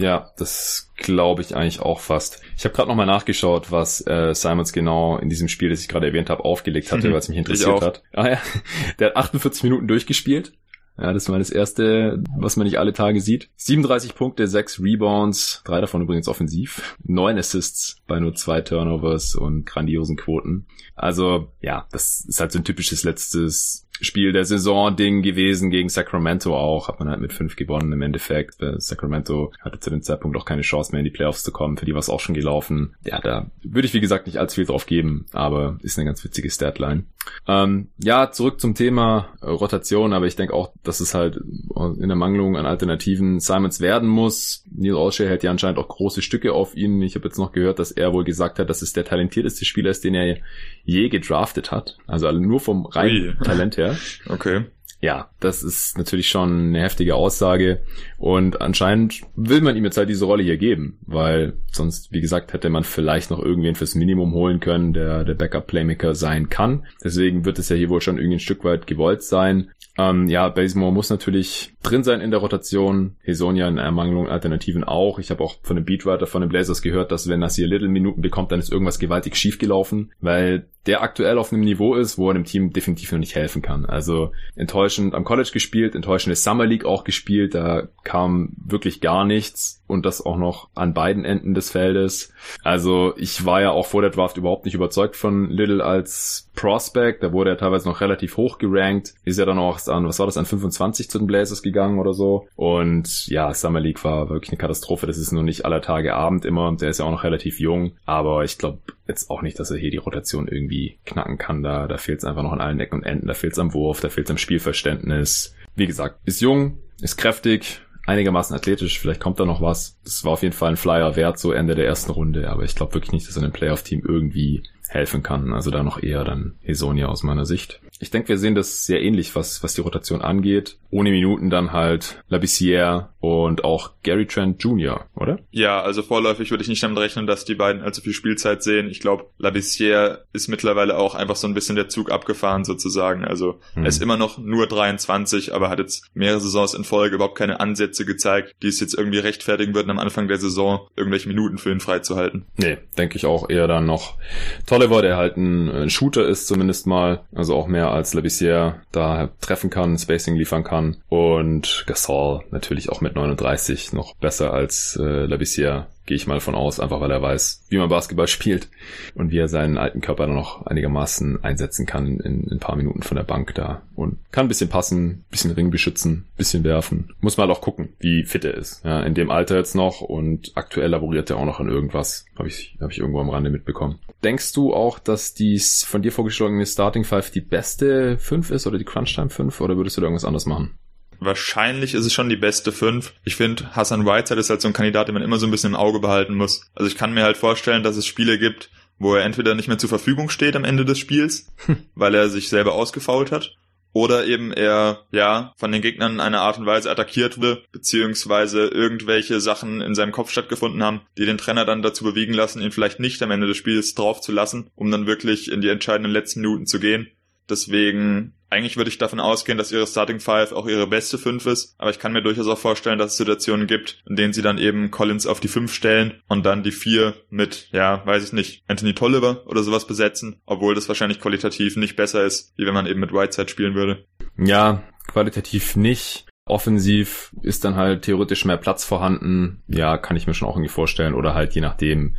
Ja, das glaube ich eigentlich auch fast. Ich habe gerade nochmal nachgeschaut, was äh, Simons genau in diesem Spiel, das ich gerade erwähnt habe, aufgelegt hatte, mhm, was mich interessiert hat. Ah ja, der hat 48 Minuten durchgespielt. Ja, das war das erste, was man nicht alle Tage sieht. 37 Punkte, 6 Rebounds, drei davon übrigens offensiv, 9 Assists bei nur zwei Turnovers und grandiosen Quoten. Also, ja, das ist halt so ein typisches letztes Spiel der Saison-Ding gewesen gegen Sacramento auch. Hat man halt mit fünf gewonnen im Endeffekt. Sacramento hatte zu dem Zeitpunkt auch keine Chance mehr in die Playoffs zu kommen. Für die war es auch schon gelaufen. Ja, da würde ich wie gesagt nicht allzu viel drauf geben, aber ist eine ganz witzige Statline. Ähm, ja, zurück zum Thema äh, Rotation, aber ich denke auch, dass es halt in der Mangelung an Alternativen Simons werden muss. Neil Olshey hält ja anscheinend auch große Stücke auf ihn. Ich habe jetzt noch gehört, dass er wohl gesagt hat, dass es der talentierteste Spieler ist, den er je gedraftet hat. Also nur vom reinen Talent her. Okay. Ja, das ist natürlich schon eine heftige Aussage und anscheinend will man ihm jetzt halt diese Rolle hier geben, weil sonst, wie gesagt, hätte man vielleicht noch irgendwen fürs Minimum holen können, der der Backup-Playmaker sein kann. Deswegen wird es ja hier wohl schon irgendwie ein Stück weit gewollt sein. Ähm, ja, Basemore muss natürlich drin sein in der Rotation. Hesonia in Ermangelung Alternativen auch. Ich habe auch von dem Beatwriter von den Blazers gehört, dass wenn das hier Little Minuten bekommt, dann ist irgendwas gewaltig schief gelaufen, weil der aktuell auf einem Niveau ist, wo er dem Team definitiv noch nicht helfen kann. Also enttäuschend am College gespielt, enttäuschende Summer League auch gespielt, da kam wirklich gar nichts und das auch noch an beiden Enden des Feldes. Also ich war ja auch vor der Draft überhaupt nicht überzeugt von Little als Prospect, da wurde er teilweise noch relativ hoch gerankt, ist ja dann auch an, was war das, an 25 zu den Blazers gegangen oder so. Und ja, Summer League war wirklich eine Katastrophe, das ist nur nicht aller Tage Abend immer, der ist ja auch noch relativ jung, aber ich glaube jetzt auch nicht, dass er hier die Rotation irgendwie knacken kann. Da, da fehlt es einfach noch an allen Ecken und Enden. Da fehlt es am Wurf, da fehlt es am Spielverständnis. Wie gesagt, ist jung, ist kräftig, einigermaßen athletisch, vielleicht kommt da noch was. Das war auf jeden Fall ein Flyer wert, so Ende der ersten Runde, aber ich glaube wirklich nicht, dass er einem Playoff-Team irgendwie helfen kann. Also da noch eher dann Hesonia aus meiner Sicht. Ich denke, wir sehen das sehr ähnlich, was, was die Rotation angeht. Ohne Minuten dann halt Labissiere und auch Gary Trent Jr., oder? Ja, also vorläufig würde ich nicht damit rechnen, dass die beiden allzu viel Spielzeit sehen. Ich glaube, Labissiere ist mittlerweile auch einfach so ein bisschen der Zug abgefahren sozusagen. Also hm. er ist immer noch nur 23, aber hat jetzt mehrere Saisons in Folge überhaupt keine Ansätze gezeigt, die es jetzt irgendwie rechtfertigen würden, am Anfang der Saison irgendwelche Minuten für ihn freizuhalten. Nee, denke ich auch eher dann noch Tolliver, der halt ein Shooter ist zumindest mal, also auch mehr als Labissiere da treffen kann, Spacing liefern kann und Gasol natürlich auch mit 39 noch besser als äh, Labissiere gehe ich mal von aus, einfach weil er weiß, wie man Basketball spielt und wie er seinen alten Körper dann noch einigermaßen einsetzen kann in, in ein paar Minuten von der Bank da und kann ein bisschen passen, bisschen Ring beschützen, bisschen werfen. Muss man halt auch gucken, wie fit er ist. Ja, in dem Alter jetzt noch und aktuell laboriert er auch noch an irgendwas, habe ich, hab ich irgendwo am Rande mitbekommen. Denkst du auch, dass die von dir vorgeschlagene Starting Five die beste 5 ist oder die Crunch Time 5 oder würdest du da irgendwas anderes machen? Wahrscheinlich ist es schon die beste 5. Ich finde, Hassan Whiteside ist halt so ein Kandidat, den man immer so ein bisschen im Auge behalten muss. Also ich kann mir halt vorstellen, dass es Spiele gibt, wo er entweder nicht mehr zur Verfügung steht am Ende des Spiels, weil er sich selber ausgefault hat, oder eben er, ja, von den Gegnern in einer Art und Weise attackiert wurde, beziehungsweise irgendwelche Sachen in seinem Kopf stattgefunden haben, die den Trainer dann dazu bewegen lassen, ihn vielleicht nicht am Ende des Spiels drauf zu lassen, um dann wirklich in die entscheidenden letzten Minuten zu gehen. Deswegen eigentlich würde ich davon ausgehen, dass ihre Starting Five auch ihre beste Fünf ist, aber ich kann mir durchaus auch vorstellen, dass es Situationen gibt, in denen sie dann eben Collins auf die Fünf stellen und dann die Vier mit, ja, weiß ich nicht, Anthony Tolliver oder sowas besetzen, obwohl das wahrscheinlich qualitativ nicht besser ist, wie wenn man eben mit Whiteside spielen würde. Ja, qualitativ nicht. Offensiv ist dann halt theoretisch mehr Platz vorhanden. Ja, kann ich mir schon auch irgendwie vorstellen. Oder halt je nachdem,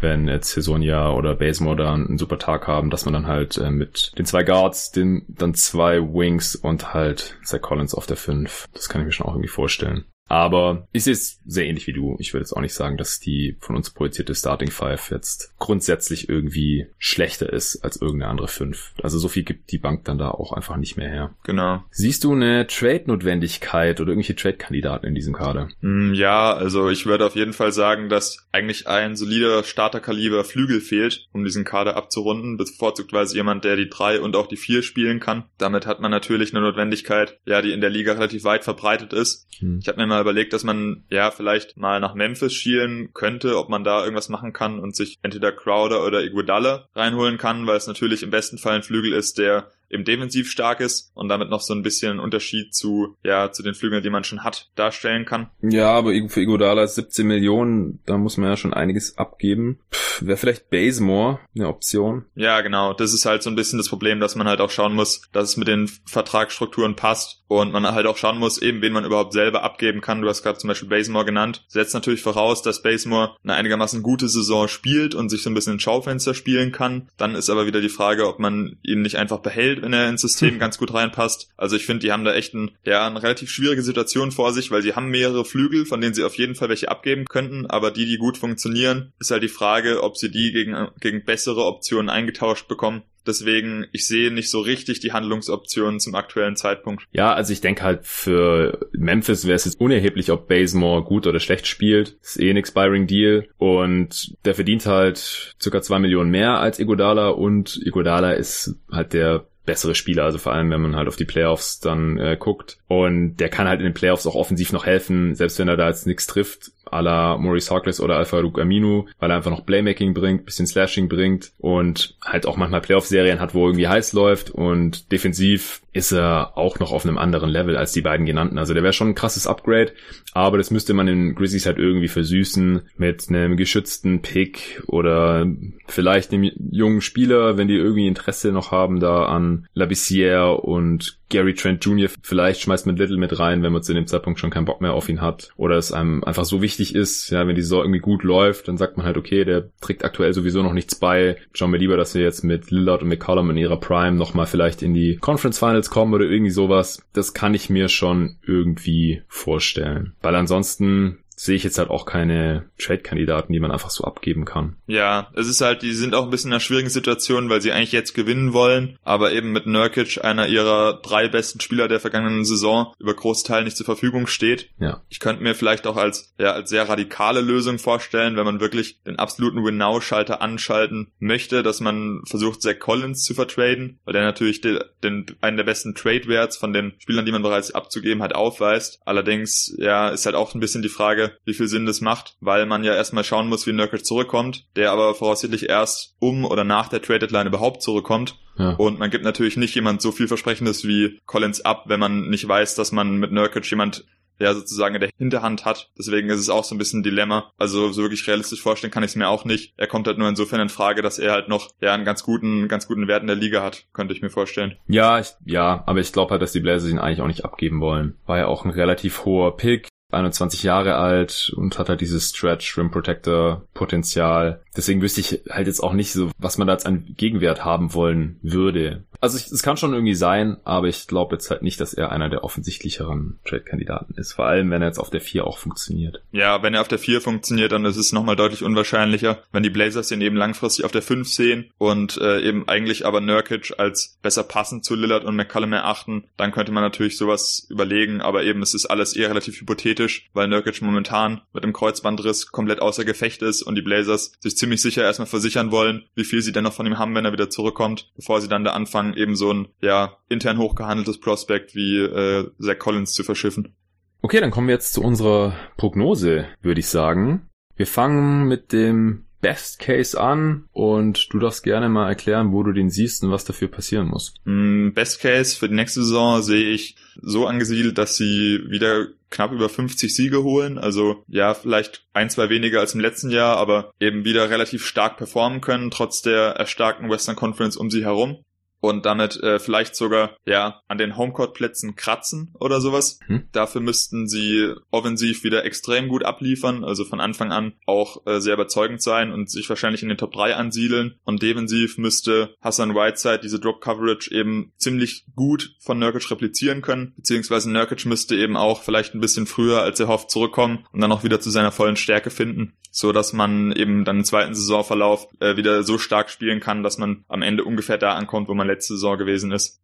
wenn jetzt Saisonja oder Basemore da einen super Tag haben, dass man dann halt äh, mit den zwei Guards, den dann zwei Wings und halt Zach Collins auf der 5. Das kann ich mir schon auch irgendwie vorstellen. Aber ist jetzt sehr ähnlich wie du. Ich würde jetzt auch nicht sagen, dass die von uns projizierte Starting Five jetzt grundsätzlich irgendwie schlechter ist als irgendeine andere fünf. Also so viel gibt die Bank dann da auch einfach nicht mehr her. Genau. Siehst du eine Trade-Notwendigkeit oder irgendwelche Trade-Kandidaten in diesem Kader? Mm, ja, also ich würde auf jeden Fall sagen, dass eigentlich ein solider Starterkaliber Flügel fehlt, um diesen Kader abzurunden. Bevorzugtweise jemand, der die drei und auch die vier spielen kann. Damit hat man natürlich eine Notwendigkeit, ja, die in der Liga relativ weit verbreitet ist. Hm. Ich habe mir mal überlegt, dass man ja vielleicht mal nach Memphis schielen könnte, ob man da irgendwas machen kann und sich entweder Crowder oder Iguodala reinholen kann, weil es natürlich im besten Fall ein Flügel ist, der eben defensiv stark ist und damit noch so ein bisschen Unterschied zu, ja, zu den Flügeln, die man schon hat, darstellen kann. Ja, aber für Iguodala 17 Millionen, da muss man ja schon einiges abgeben. Wäre vielleicht Basemore eine Option? Ja, genau. Das ist halt so ein bisschen das Problem, dass man halt auch schauen muss, dass es mit den Vertragsstrukturen passt und man halt auch schauen muss, eben wen man überhaupt selber abgeben kann. Du hast gerade zum Beispiel Basemore genannt. Setzt natürlich voraus, dass Basemore eine einigermaßen gute Saison spielt und sich so ein bisschen in Schaufenster spielen kann. Dann ist aber wieder die Frage, ob man ihn nicht einfach behält, wenn er ins System hm. ganz gut reinpasst. Also ich finde, die haben da echt ein, ja, eine relativ schwierige Situation vor sich, weil sie haben mehrere Flügel, von denen sie auf jeden Fall welche abgeben könnten, aber die, die gut funktionieren, ist halt die Frage, ob sie die gegen, gegen bessere Optionen eingetauscht bekommen. Deswegen, ich sehe nicht so richtig die Handlungsoptionen zum aktuellen Zeitpunkt. Ja, also ich denke halt für Memphis wäre es jetzt unerheblich, ob Bazemore gut oder schlecht spielt. Das ist eh ein expiring Deal und der verdient halt circa zwei Millionen mehr als Igodala und Igodala ist halt der bessere Spieler, also vor allem, wenn man halt auf die Playoffs dann äh, guckt. Und der kann halt in den Playoffs auch offensiv noch helfen, selbst wenn er da jetzt nichts trifft à la Maurice Harkless oder Alpha Luke Aminu, weil er einfach noch Playmaking bringt, bisschen Slashing bringt und halt auch manchmal Playoff-Serien hat, wo irgendwie heiß läuft und defensiv ist er auch noch auf einem anderen Level als die beiden genannten. Also der wäre schon ein krasses Upgrade, aber das müsste man den Grizzlies halt irgendwie versüßen mit einem geschützten Pick oder vielleicht einem jungen Spieler, wenn die irgendwie Interesse noch haben da an Labissière und Gary Trent Jr. vielleicht schmeißt mit Little mit rein, wenn man zu dem Zeitpunkt schon keinen Bock mehr auf ihn hat oder es einem einfach so wichtig ist, ja, wenn die Saison irgendwie gut läuft, dann sagt man halt, okay, der trägt aktuell sowieso noch nichts bei. Schauen wir lieber, dass wir jetzt mit Lillard und McCollum in ihrer Prime nochmal vielleicht in die Conference Finals kommen oder irgendwie sowas. Das kann ich mir schon irgendwie vorstellen. Weil ansonsten sehe ich jetzt halt auch keine Trade-Kandidaten, die man einfach so abgeben kann. Ja, es ist halt, die sind auch ein bisschen in einer schwierigen Situation, weil sie eigentlich jetzt gewinnen wollen, aber eben mit Nurkic, einer ihrer drei besten Spieler der vergangenen Saison, über Großteil nicht zur Verfügung steht. Ja. Ich könnte mir vielleicht auch als, ja, als sehr radikale Lösung vorstellen, wenn man wirklich den absoluten Win-Now-Schalter anschalten möchte, dass man versucht, Zach Collins zu vertraden, weil der natürlich den, den, einen der besten Trade-Werts von den Spielern, die man bereits abzugeben hat, aufweist. Allerdings, ja, ist halt auch ein bisschen die Frage, wie viel Sinn das macht, weil man ja erstmal schauen muss, wie Nurkic zurückkommt, der aber voraussichtlich erst um oder nach der Trade Deadline überhaupt zurückkommt. Ja. Und man gibt natürlich nicht jemand so vielversprechendes wie Collins ab, wenn man nicht weiß, dass man mit Nurkic jemand ja sozusagen in der Hinterhand hat. Deswegen ist es auch so ein bisschen ein Dilemma. Also so wirklich realistisch vorstellen kann ich es mir auch nicht. Er kommt halt nur insofern in Frage, dass er halt noch ja einen ganz guten, ganz guten Wert in der Liga hat, könnte ich mir vorstellen. Ja, ich, ja, aber ich glaube halt, dass die Blazers ihn eigentlich auch nicht abgeben wollen. War ja auch ein relativ hoher Pick. 21 Jahre alt und hat halt dieses Stretch Rim Protector Potenzial. Deswegen wüsste ich halt jetzt auch nicht so, was man da als einen Gegenwert haben wollen würde. Also es kann schon irgendwie sein, aber ich glaube jetzt halt nicht, dass er einer der offensichtlicheren Trade-Kandidaten ist. Vor allem, wenn er jetzt auf der 4 auch funktioniert. Ja, wenn er auf der 4 funktioniert, dann ist es nochmal deutlich unwahrscheinlicher, wenn die Blazers ihn eben langfristig auf der 5 sehen und äh, eben eigentlich aber Nurkic als besser passend zu Lillard und McCollum erachten, dann könnte man natürlich sowas überlegen, aber eben es ist alles eher relativ hypothetisch, weil Nurkic momentan mit dem Kreuzbandriss komplett außer Gefecht ist und die Blazers sich ziemlich sicher erstmal versichern wollen, wie viel sie denn noch von ihm haben, wenn er wieder zurückkommt, bevor sie dann da anfangen, eben so ein ja intern hochgehandeltes Prospect wie äh, Zach Collins zu verschiffen. Okay, dann kommen wir jetzt zu unserer Prognose, würde ich sagen. Wir fangen mit dem Best Case an und du darfst gerne mal erklären, wo du den siehst und was dafür passieren muss. Mm, Best Case für die nächste Saison sehe ich so angesiedelt, dass sie wieder knapp über 50 Siege holen. Also ja, vielleicht ein, zwei weniger als im letzten Jahr, aber eben wieder relativ stark performen können, trotz der erstarkten Western Conference um sie herum und damit äh, vielleicht sogar ja an den Homecourt-Plätzen kratzen oder sowas. Hm. Dafür müssten sie offensiv wieder extrem gut abliefern, also von Anfang an auch äh, sehr überzeugend sein und sich wahrscheinlich in den Top 3 ansiedeln. Und defensiv müsste Hassan Whiteside diese Drop-Coverage eben ziemlich gut von Nurkic replizieren können, beziehungsweise Nurkic müsste eben auch vielleicht ein bisschen früher, als er hofft, zurückkommen und dann auch wieder zu seiner vollen Stärke finden, so dass man eben dann im zweiten Saisonverlauf äh, wieder so stark spielen kann, dass man am Ende ungefähr da ankommt, wo man letzte Saison gewesen ist.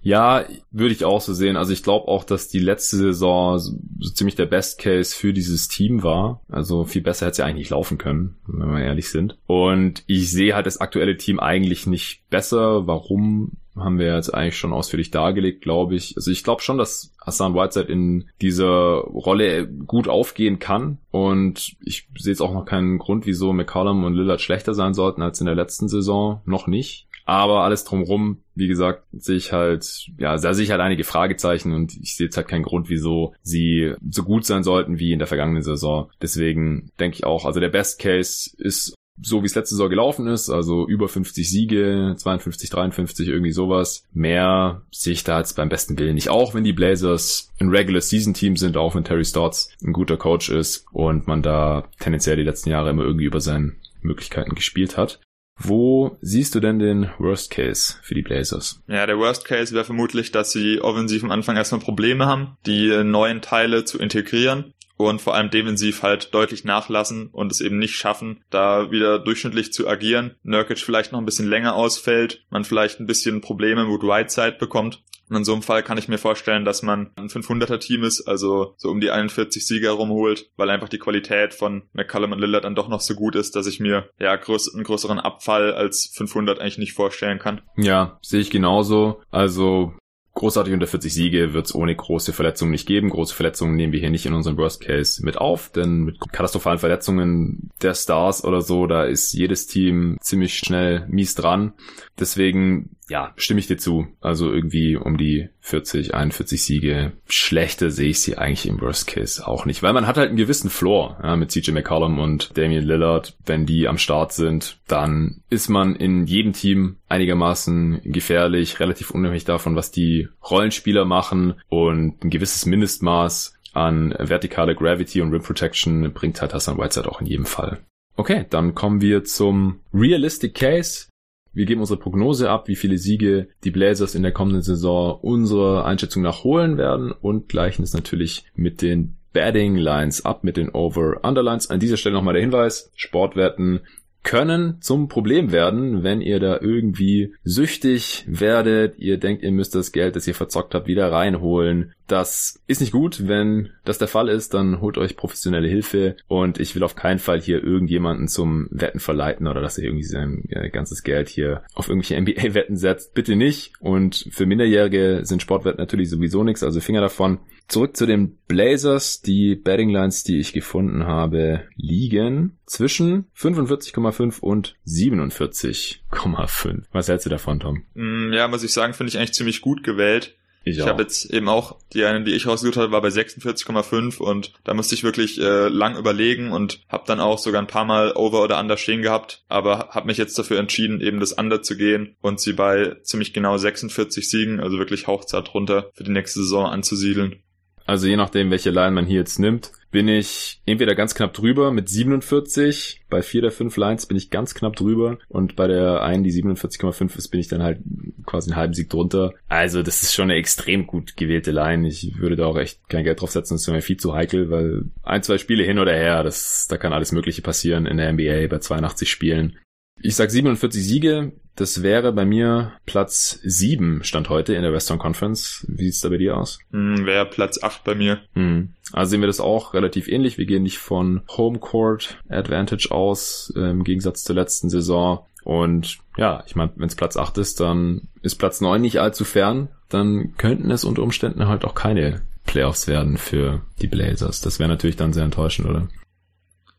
Ja, würde ich auch so sehen. Also ich glaube auch, dass die letzte Saison so, ziemlich der Best Case für dieses Team war. Also viel besser hätte es ja eigentlich nicht laufen können, wenn wir ehrlich sind. Und ich sehe halt das aktuelle Team eigentlich nicht besser. Warum haben wir jetzt eigentlich schon ausführlich dargelegt, glaube ich. Also ich glaube schon, dass Hassan Whiteside in dieser Rolle gut aufgehen kann. Und ich sehe jetzt auch noch keinen Grund, wieso McCollum und Lillard schlechter sein sollten als in der letzten Saison. Noch nicht. Aber alles drumrum, wie gesagt, sehe ich halt, ja, da sehe ich halt einige Fragezeichen und ich sehe jetzt halt keinen Grund, wieso sie so gut sein sollten wie in der vergangenen Saison. Deswegen denke ich auch, also der Best Case ist so wie es letzte Saison gelaufen ist, also über 50 Siege, 52, 53, irgendwie sowas. Mehr sehe ich da jetzt beim besten Willen nicht. Auch wenn die Blazers ein Regular Season Team sind, auch wenn Terry Stotts ein guter Coach ist und man da tendenziell die letzten Jahre immer irgendwie über seine Möglichkeiten gespielt hat. Wo siehst du denn den Worst Case für die Blazers? Ja, der Worst Case wäre vermutlich, dass sie offensiv am Anfang erstmal Probleme haben, die neuen Teile zu integrieren und vor allem defensiv halt deutlich nachlassen und es eben nicht schaffen, da wieder durchschnittlich zu agieren. Nurkic vielleicht noch ein bisschen länger ausfällt, man vielleicht ein bisschen Probleme mit Whiteside bekommt und in so einem Fall kann ich mir vorstellen, dass man ein 500er Team ist, also so um die 41 Sieger herumholt, weil einfach die Qualität von McCallum und Lillard dann doch noch so gut ist, dass ich mir ja größ einen größeren Abfall als 500 eigentlich nicht vorstellen kann. Ja, sehe ich genauso. Also großartig unter 40 Siege wird es ohne große Verletzungen nicht geben. Große Verletzungen nehmen wir hier nicht in unserem Worst Case mit auf, denn mit katastrophalen Verletzungen der Stars oder so, da ist jedes Team ziemlich schnell mies dran. Deswegen ja, stimme ich dir zu. Also irgendwie um die 40, 41 Siege. Schlechter sehe ich sie eigentlich im Worst Case auch nicht, weil man hat halt einen gewissen Floor ja, mit CJ McCollum und Damian Lillard. Wenn die am Start sind, dann ist man in jedem Team einigermaßen gefährlich, relativ unabhängig davon, was die Rollenspieler machen und ein gewisses Mindestmaß an vertikale Gravity und Rim Protection bringt halt Hassan Whiteside auch in jedem Fall. Okay, dann kommen wir zum Realistic Case. Wir geben unsere Prognose ab, wie viele Siege die Blazers in der kommenden Saison unserer Einschätzung nach holen werden und gleichen es natürlich mit den Betting Lines ab, mit den Over-Underlines. An dieser Stelle nochmal der Hinweis, Sportwetten können zum Problem werden, wenn ihr da irgendwie süchtig werdet, ihr denkt, ihr müsst das Geld, das ihr verzockt habt, wieder reinholen. Das ist nicht gut. Wenn das der Fall ist, dann holt euch professionelle Hilfe und ich will auf keinen Fall hier irgendjemanden zum Wetten verleiten oder dass er irgendwie sein ganzes Geld hier auf irgendwelche NBA-Wetten setzt. Bitte nicht. Und für Minderjährige sind Sportwetten natürlich sowieso nichts, also Finger davon. Zurück zu den Blazers. Die Betting Lines, die ich gefunden habe, liegen zwischen 45,5 und 47,5. Was hältst du davon, Tom? Mm, ja, muss ich sagen, finde ich eigentlich ziemlich gut gewählt. Ich, ich habe jetzt eben auch, die eine, die ich rausgesucht habe, war bei 46,5 und da musste ich wirklich äh, lang überlegen und habe dann auch sogar ein paar Mal Over oder Under stehen gehabt, aber habe mich jetzt dafür entschieden, eben das Under zu gehen und sie bei ziemlich genau 46 Siegen, also wirklich hauchzart runter, für die nächste Saison anzusiedeln. Also je nachdem, welche Line man hier jetzt nimmt, bin ich entweder ganz knapp drüber mit 47. Bei vier der fünf Lines bin ich ganz knapp drüber. Und bei der einen, die 47,5 ist, bin ich dann halt quasi einen halben Sieg drunter. Also das ist schon eine extrem gut gewählte Line. Ich würde da auch echt kein Geld drauf setzen. Das ist mir viel zu heikel, weil ein, zwei Spiele hin oder her, das, da kann alles Mögliche passieren in der NBA bei 82 Spielen. Ich sag 47 Siege. Das wäre bei mir Platz 7 Stand heute in der Western Conference. Wie sieht's da bei dir aus? Hm, wäre Platz 8 bei mir. Hm. Also sehen wir das auch relativ ähnlich. Wir gehen nicht von Homecourt Advantage aus, äh, im Gegensatz zur letzten Saison. Und ja, ich meine, wenn es Platz 8 ist, dann ist Platz 9 nicht allzu fern. Dann könnten es unter Umständen halt auch keine Playoffs werden für die Blazers. Das wäre natürlich dann sehr enttäuschend, oder?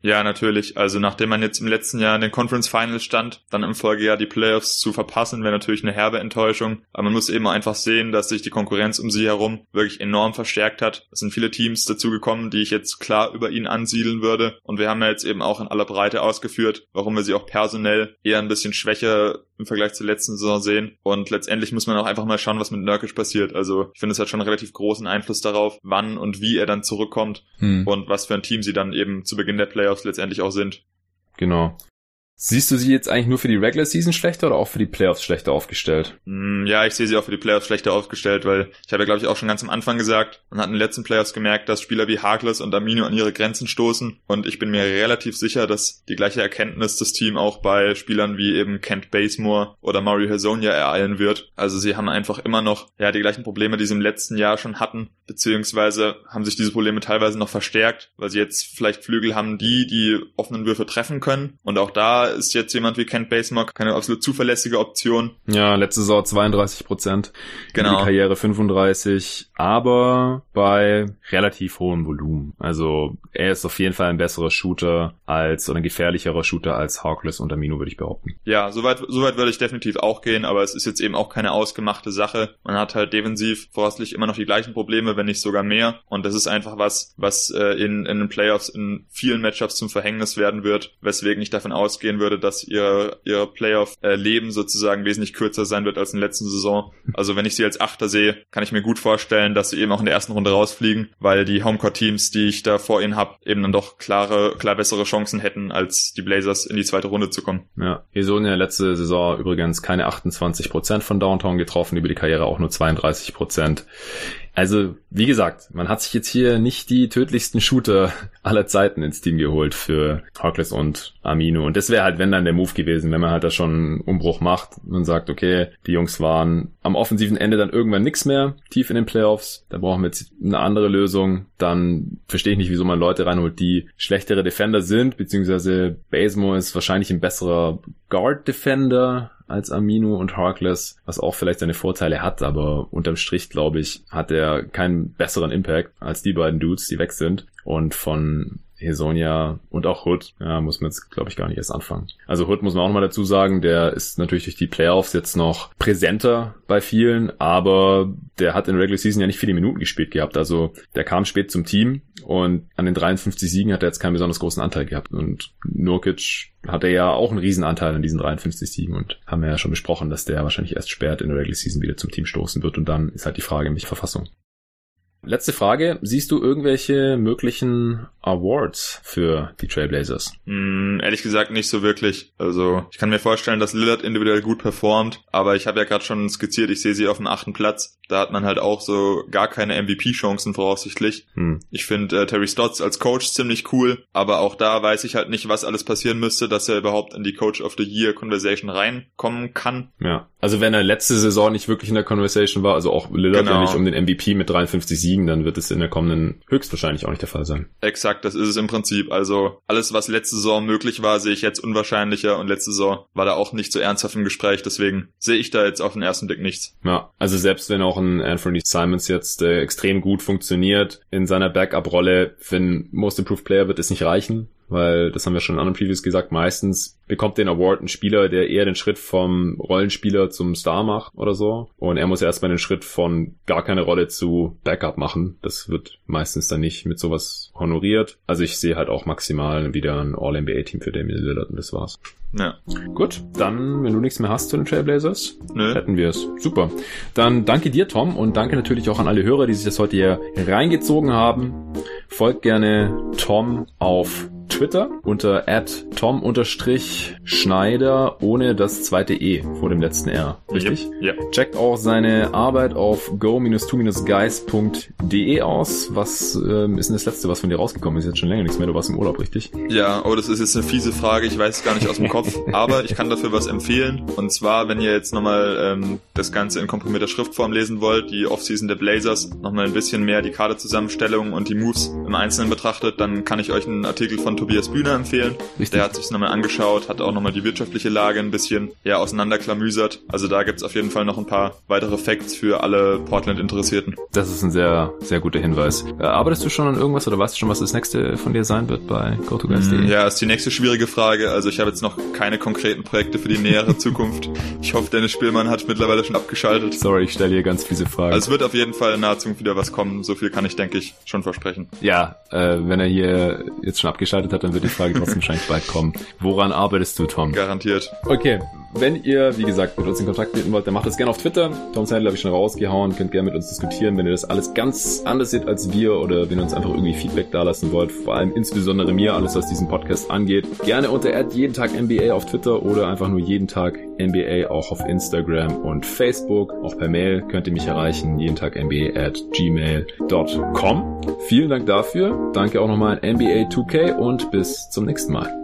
Ja, natürlich. Also nachdem man jetzt im letzten Jahr in den Conference Finals stand, dann im Folgejahr die Playoffs zu verpassen, wäre natürlich eine herbe Enttäuschung. Aber man muss eben einfach sehen, dass sich die Konkurrenz um sie herum wirklich enorm verstärkt hat. Es sind viele Teams dazugekommen, die ich jetzt klar über ihn ansiedeln würde. Und wir haben ja jetzt eben auch in aller Breite ausgeführt, warum wir sie auch personell eher ein bisschen schwächer im Vergleich zur letzten Saison sehen. Und letztendlich muss man auch einfach mal schauen, was mit Nurkic passiert. Also ich finde, es hat schon einen relativ großen Einfluss darauf, wann und wie er dann zurückkommt hm. und was für ein Team sie dann eben zu Beginn der Playoffs letztendlich auch sind. Genau. Siehst du sie jetzt eigentlich nur für die Regular Season schlechter oder auch für die Playoffs schlechter aufgestellt? Mm, ja, ich sehe sie auch für die Playoffs schlechter aufgestellt, weil ich habe ja, glaube ich, auch schon ganz am Anfang gesagt, man hat in den letzten Playoffs gemerkt, dass Spieler wie Harkless und Amino an ihre Grenzen stoßen und ich bin mir relativ sicher, dass die gleiche Erkenntnis das Team auch bei Spielern wie eben Kent Basemore oder Mario Hazonia ereilen wird. Also sie haben einfach immer noch ja die gleichen Probleme, die sie im letzten Jahr schon hatten, beziehungsweise haben sich diese Probleme teilweise noch verstärkt, weil sie jetzt vielleicht Flügel haben, die die offenen Würfe treffen können und auch da ist jetzt jemand wie Kent Basemore keine absolut zuverlässige Option. Ja, letzte Saison 32 Prozent. Genau. Die Karriere 35, aber bei relativ hohem Volumen. Also er ist auf jeden Fall ein besserer Shooter als oder ein gefährlicherer Shooter als Hawkless und Amino, würde ich behaupten. Ja, soweit soweit würde ich definitiv auch gehen, aber es ist jetzt eben auch keine ausgemachte Sache. Man hat halt defensiv voraussichtlich immer noch die gleichen Probleme, wenn nicht sogar mehr. Und das ist einfach was, was äh, in, in den Playoffs in vielen Matchups zum Verhängnis werden wird, weswegen ich davon ausgehen würde, dass ihr, ihr Playoff-Leben sozusagen wesentlich kürzer sein wird als in der letzten Saison. Also wenn ich sie als Achter sehe, kann ich mir gut vorstellen, dass sie eben auch in der ersten Runde rausfliegen, weil die Homecourt-Teams, die ich da vor ihnen habe, eben dann doch klare, klar bessere Chancen hätten, als die Blazers in die zweite Runde zu kommen. Ja, Esonia letzte Saison übrigens keine 28% von Downtown getroffen, über die Karriere auch nur 32%. Also, wie gesagt, man hat sich jetzt hier nicht die tödlichsten Shooter aller Zeiten ins Team geholt für Hawkless und Amino. Und das wäre halt, wenn dann der Move gewesen, wenn man halt da schon einen Umbruch macht und sagt, okay, die Jungs waren am offensiven Ende dann irgendwann nix mehr, tief in den Playoffs, da brauchen wir jetzt eine andere Lösung, dann verstehe ich nicht, wieso man Leute reinholt, die schlechtere Defender sind, beziehungsweise Basemo ist wahrscheinlich ein besserer Guard-Defender, als Amino und Harkless, was auch vielleicht seine Vorteile hat, aber unterm Strich, glaube ich, hat er keinen besseren Impact als die beiden Dudes, die weg sind. Und von Hesonia und auch Hood, ja, muss man jetzt, glaube ich, gar nicht erst anfangen. Also Hood muss man auch nochmal dazu sagen, der ist natürlich durch die Playoffs jetzt noch präsenter bei vielen, aber der hat in Regular Season ja nicht viele Minuten gespielt gehabt. Also der kam spät zum Team und an den 53 Siegen hat er jetzt keinen besonders großen Anteil gehabt. Und Nurkic hatte ja auch einen Riesenanteil an diesen 53 Siegen und haben wir ja schon besprochen, dass der wahrscheinlich erst spät in der Regular Season wieder zum Team stoßen wird und dann ist halt die Frage, in welcher Verfassung. Letzte Frage. Siehst du irgendwelche möglichen Awards für die Trailblazers? Mm, ehrlich gesagt nicht so wirklich. Also ich kann mir vorstellen, dass Lillard individuell gut performt, aber ich habe ja gerade schon skizziert, ich sehe sie auf dem achten Platz. Da hat man halt auch so gar keine MVP-Chancen voraussichtlich. Hm. Ich finde äh, Terry Stotts als Coach ziemlich cool, aber auch da weiß ich halt nicht, was alles passieren müsste, dass er überhaupt in die Coach of the Year Conversation reinkommen kann. Ja, also wenn er letzte Saison nicht wirklich in der Conversation war, also auch Lillard genau. ja nicht um den MVP mit 53 Siegen, dann wird es in der kommenden höchstwahrscheinlich auch nicht der Fall sein. Exakt, das ist es im Prinzip. Also alles, was letzte Saison möglich war, sehe ich jetzt unwahrscheinlicher und letzte Saison war da auch nicht so ernsthaft im Gespräch, deswegen sehe ich da jetzt auf den ersten Blick nichts. Ja, also selbst wenn auch ein Anthony Simons jetzt äh, extrem gut funktioniert in seiner Backup-Rolle, für einen Most Improved Player wird es nicht reichen, weil das haben wir schon in anderen Previews gesagt, meistens bekommt den Award ein Spieler, der eher den Schritt vom Rollenspieler zum Star macht oder so. Und er muss erstmal den Schritt von gar keine Rolle zu Backup machen. Das wird meistens dann nicht mit sowas honoriert. Also ich sehe halt auch maximal wieder ein All-NBA-Team für Damian Lillard und das war's. Ja. Gut, dann, wenn du nichts mehr hast zu den Trailblazers, Nö. hätten wir es. Super. Dann danke dir, Tom, und danke natürlich auch an alle Hörer, die sich das heute hier reingezogen haben. Folgt gerne Tom auf Twitter unter tom-schneider ohne das zweite E vor dem letzten R. Richtig? Ja. Checkt auch seine Arbeit auf go-to-guys.de aus. Was ähm, ist denn das letzte, was von dir rausgekommen ist? Jetzt schon länger nichts mehr. Du warst im Urlaub, richtig? Ja, oh, das ist jetzt eine fiese Frage. Ich weiß es gar nicht aus dem Kopf. aber ich kann dafür was empfehlen. Und zwar, wenn ihr jetzt nochmal ähm, das Ganze in komprimierter Schriftform lesen wollt, die Offseason der Blazers, nochmal ein bisschen mehr die Kaderzusammenstellung und die Moves im Einzelnen betrachtet, dann kann ich euch einen Artikel von Tobias Bühner empfehlen. Richtig. Der hat sich nochmal angeschaut, hat auch nochmal die wirtschaftliche Lage ein bisschen ja, auseinanderklamüsert. Also da gibt's auf jeden Fall noch ein paar weitere Facts für alle Portland-Interessierten. Das ist ein sehr, sehr guter Hinweis. Äh, arbeitest du schon an irgendwas oder weißt du schon, was das nächste von dir sein wird bei GoToGuys.de? Ja, ist die nächste schwierige Frage. Also ich habe jetzt noch keine konkreten Projekte für die nähere Zukunft. Ich hoffe, Dennis Spielmann hat mittlerweile schon abgeschaltet. Sorry, ich stelle hier ganz fiese Fragen. Also es wird auf jeden Fall in naher Zukunft wieder was kommen. So viel kann ich, denke ich, schon versprechen. Ja, äh, wenn er hier jetzt schon abgeschaltet hat, dann wird die Frage trotzdem wahrscheinlich bald kommen. Woran arbeitest du, Tom? Garantiert. Okay, wenn ihr, wie gesagt, mit uns in Kontakt treten wollt, dann macht das gerne auf Twitter. Tom's Handle habe ich schon rausgehauen, könnt gerne mit uns diskutieren, wenn ihr das alles ganz anders seht als wir oder wenn ihr uns einfach irgendwie Feedback dalassen wollt, vor allem insbesondere mir, alles was diesen Podcast angeht. Gerne unter jeden Tag NBA auf Twitter oder einfach nur jeden Tag NBA auch auf Instagram und Facebook. Auch per Mail könnt ihr mich erreichen, jeden Tag NBA at gmail.com. Vielen Dank dafür. Danke auch nochmal an NBA 2K und bis zum nächsten Mal.